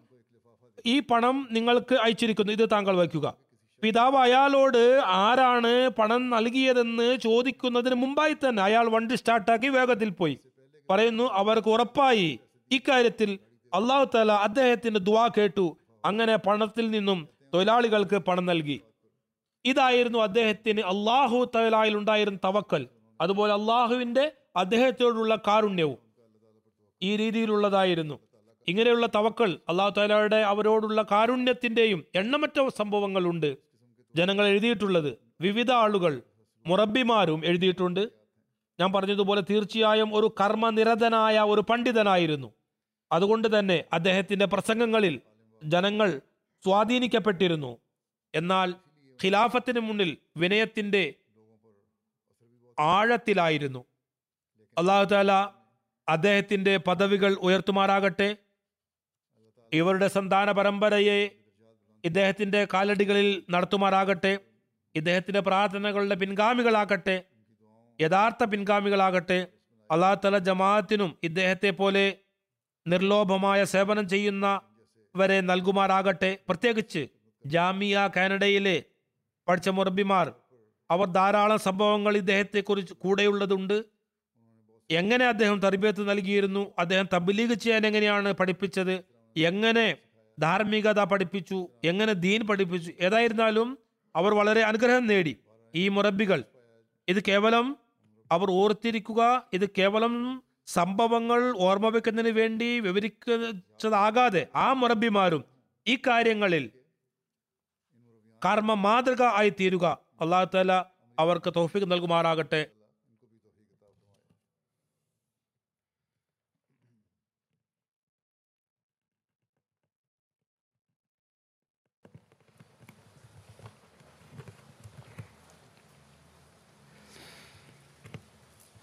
ഈ പണം നിങ്ങൾക്ക് അയച്ചിരിക്കുന്നു. ഇത് താങ്കൾ വയ്ക്കുക. പിതാവ് അയാളോട് ആരാണ് പണം നൽകിയതെന്ന് ചോദിക്കുന്നതിന് മുമ്പായി തന്നെ അയാൾ വണ്ടി സ്റ്റാർട്ടാക്കി വേഗത്തിൽ പോയി. പറയുന്നു അവർക്ക് ഉറപ്പായി. ഇക്കാര്യത്തിൽ അള്ളാഹു താല അദ്ദേഹത്തിന്റെ ദുവാ കേട്ടു. അങ്ങനെ പണത്തിൽ നിന്നും തൊഴിലാളികൾക്ക് പണം നൽകി. ഇതായിരുന്നു അദ്ദേഹത്തിന് അള്ളാഹു തലായിൽ ഉണ്ടായിരുന്ന തവക്കൽ. അതുപോലെ അള്ളാഹുവിന്റെ അദ്ദേഹത്തോടുള്ള കാരുണ്യവും ഈ രീതിയിലുള്ളതായിരുന്നു. ഇങ്ങനെയുള്ള തവക്കൽ അള്ളാഹു താലയുടെ അവരോടുള്ള കാരുണ്യത്തിന്റെയും എണ്ണമറ്റ സംഭവങ്ങളുണ്ട്. ജനങ്ങൾ എഴുതിയിട്ടുള്ളത്. വിവിധ ആളുകൾ മുറബിമാരും എഴുതിയിട്ടുണ്ട്. ഞാൻ പറഞ്ഞതുപോലെ തീർച്ചയായും ഒരു കർമ്മനിരതനായ ഒരു പണ്ഡിതനായിരുന്നു. അതുകൊണ്ട് തന്നെ അദ്ദേഹത്തിന്റെ പ്രസംഗങ്ങളിൽ ജനങ്ങൾ സ്വാധീനിക്കപ്പെട്ടിരുന്നു. എന്നാൽ ഖിലാഫത്തിന് മുന്നിൽ വിനയത്തിന്റെ ആഴത്തിലായിരുന്നു. അള്ളാഹു താല അദ്ദേഹത്തിന്റെ പദവികൾ ഉയർത്തുമാറാകട്ടെ. ഇവരുടെ സന്താന പരമ്പരയെ ഇദ്ദേഹത്തിന്റെ കാലടികളിൽ നടത്തുമാറാകട്ടെ. ഇദ്ദേഹത്തിന്റെ പ്രാർത്ഥനകളുടെ പിൻഗാമികളാകട്ടെ. യഥാർത്ഥ പിൻഗാമികളാകട്ടെ അള്ളാഹു തല ജമാഅത്തിനും ഇദ്ദേഹത്തെ പോലെ നിർലോഭമായ സേവനം ചെയ്യുന്ന ചെയ്യുന്നവരെ നൽകുമാറാകട്ടെ. പ്രത്യേകിച്ച് ജാമിയ കാനഡയിലെ പഠിച്ച മുറബിമാർ അവർ ധാരാളം സംഭവങ്ങൾ ഇദ്ദേഹത്തെ കുറിച്ച് കൂടെയുള്ളതുണ്ട്. എങ്ങനെ അദ്ദേഹം തർബിയത്ത് നൽകിയിരുന്നു അദ്ദേഹം തബ്ലീഗ് ചെയ്യാൻ എങ്ങനെയാണ് പഠിപ്പിച്ചത് എങ്ങനെ ധാർമ്മികത പഠിപ്പിച്ചു എങ്ങനെ ദീൻ പഠിപ്പിച്ചു ഏതായിരുന്നാലും അവർ വളരെ അനുഗ്രഹം നേടി. ഈ മുറബികൾ ഇത് കേവലം അവർ ഓർത്തിരിക്കുക ഇത് കേവലം സംഭവങ്ങൾ ഓർമ്മ വെക്കുന്നതിന് വേണ്ടി വിവരിച്ചതാകാതെ ആ മുറബിമാരും ഈ കാര്യങ്ങളിൽ കർമ്മ മാതൃക ആയി തീരുക അള്ളാഹു താല അവർക്ക് തോഫിക്ക് നൽകുമാറാകട്ടെ.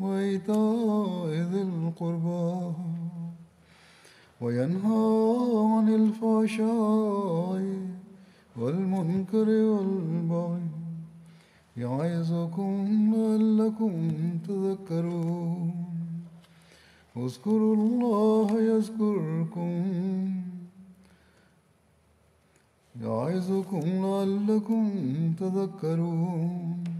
وإيتاء ذي القربى وينهى عن الفحشاء والمنكر والبغي يعظكم لعلكم تذكرون. اذكروا الله يذكركم يعظكم لعلكم تذكرون.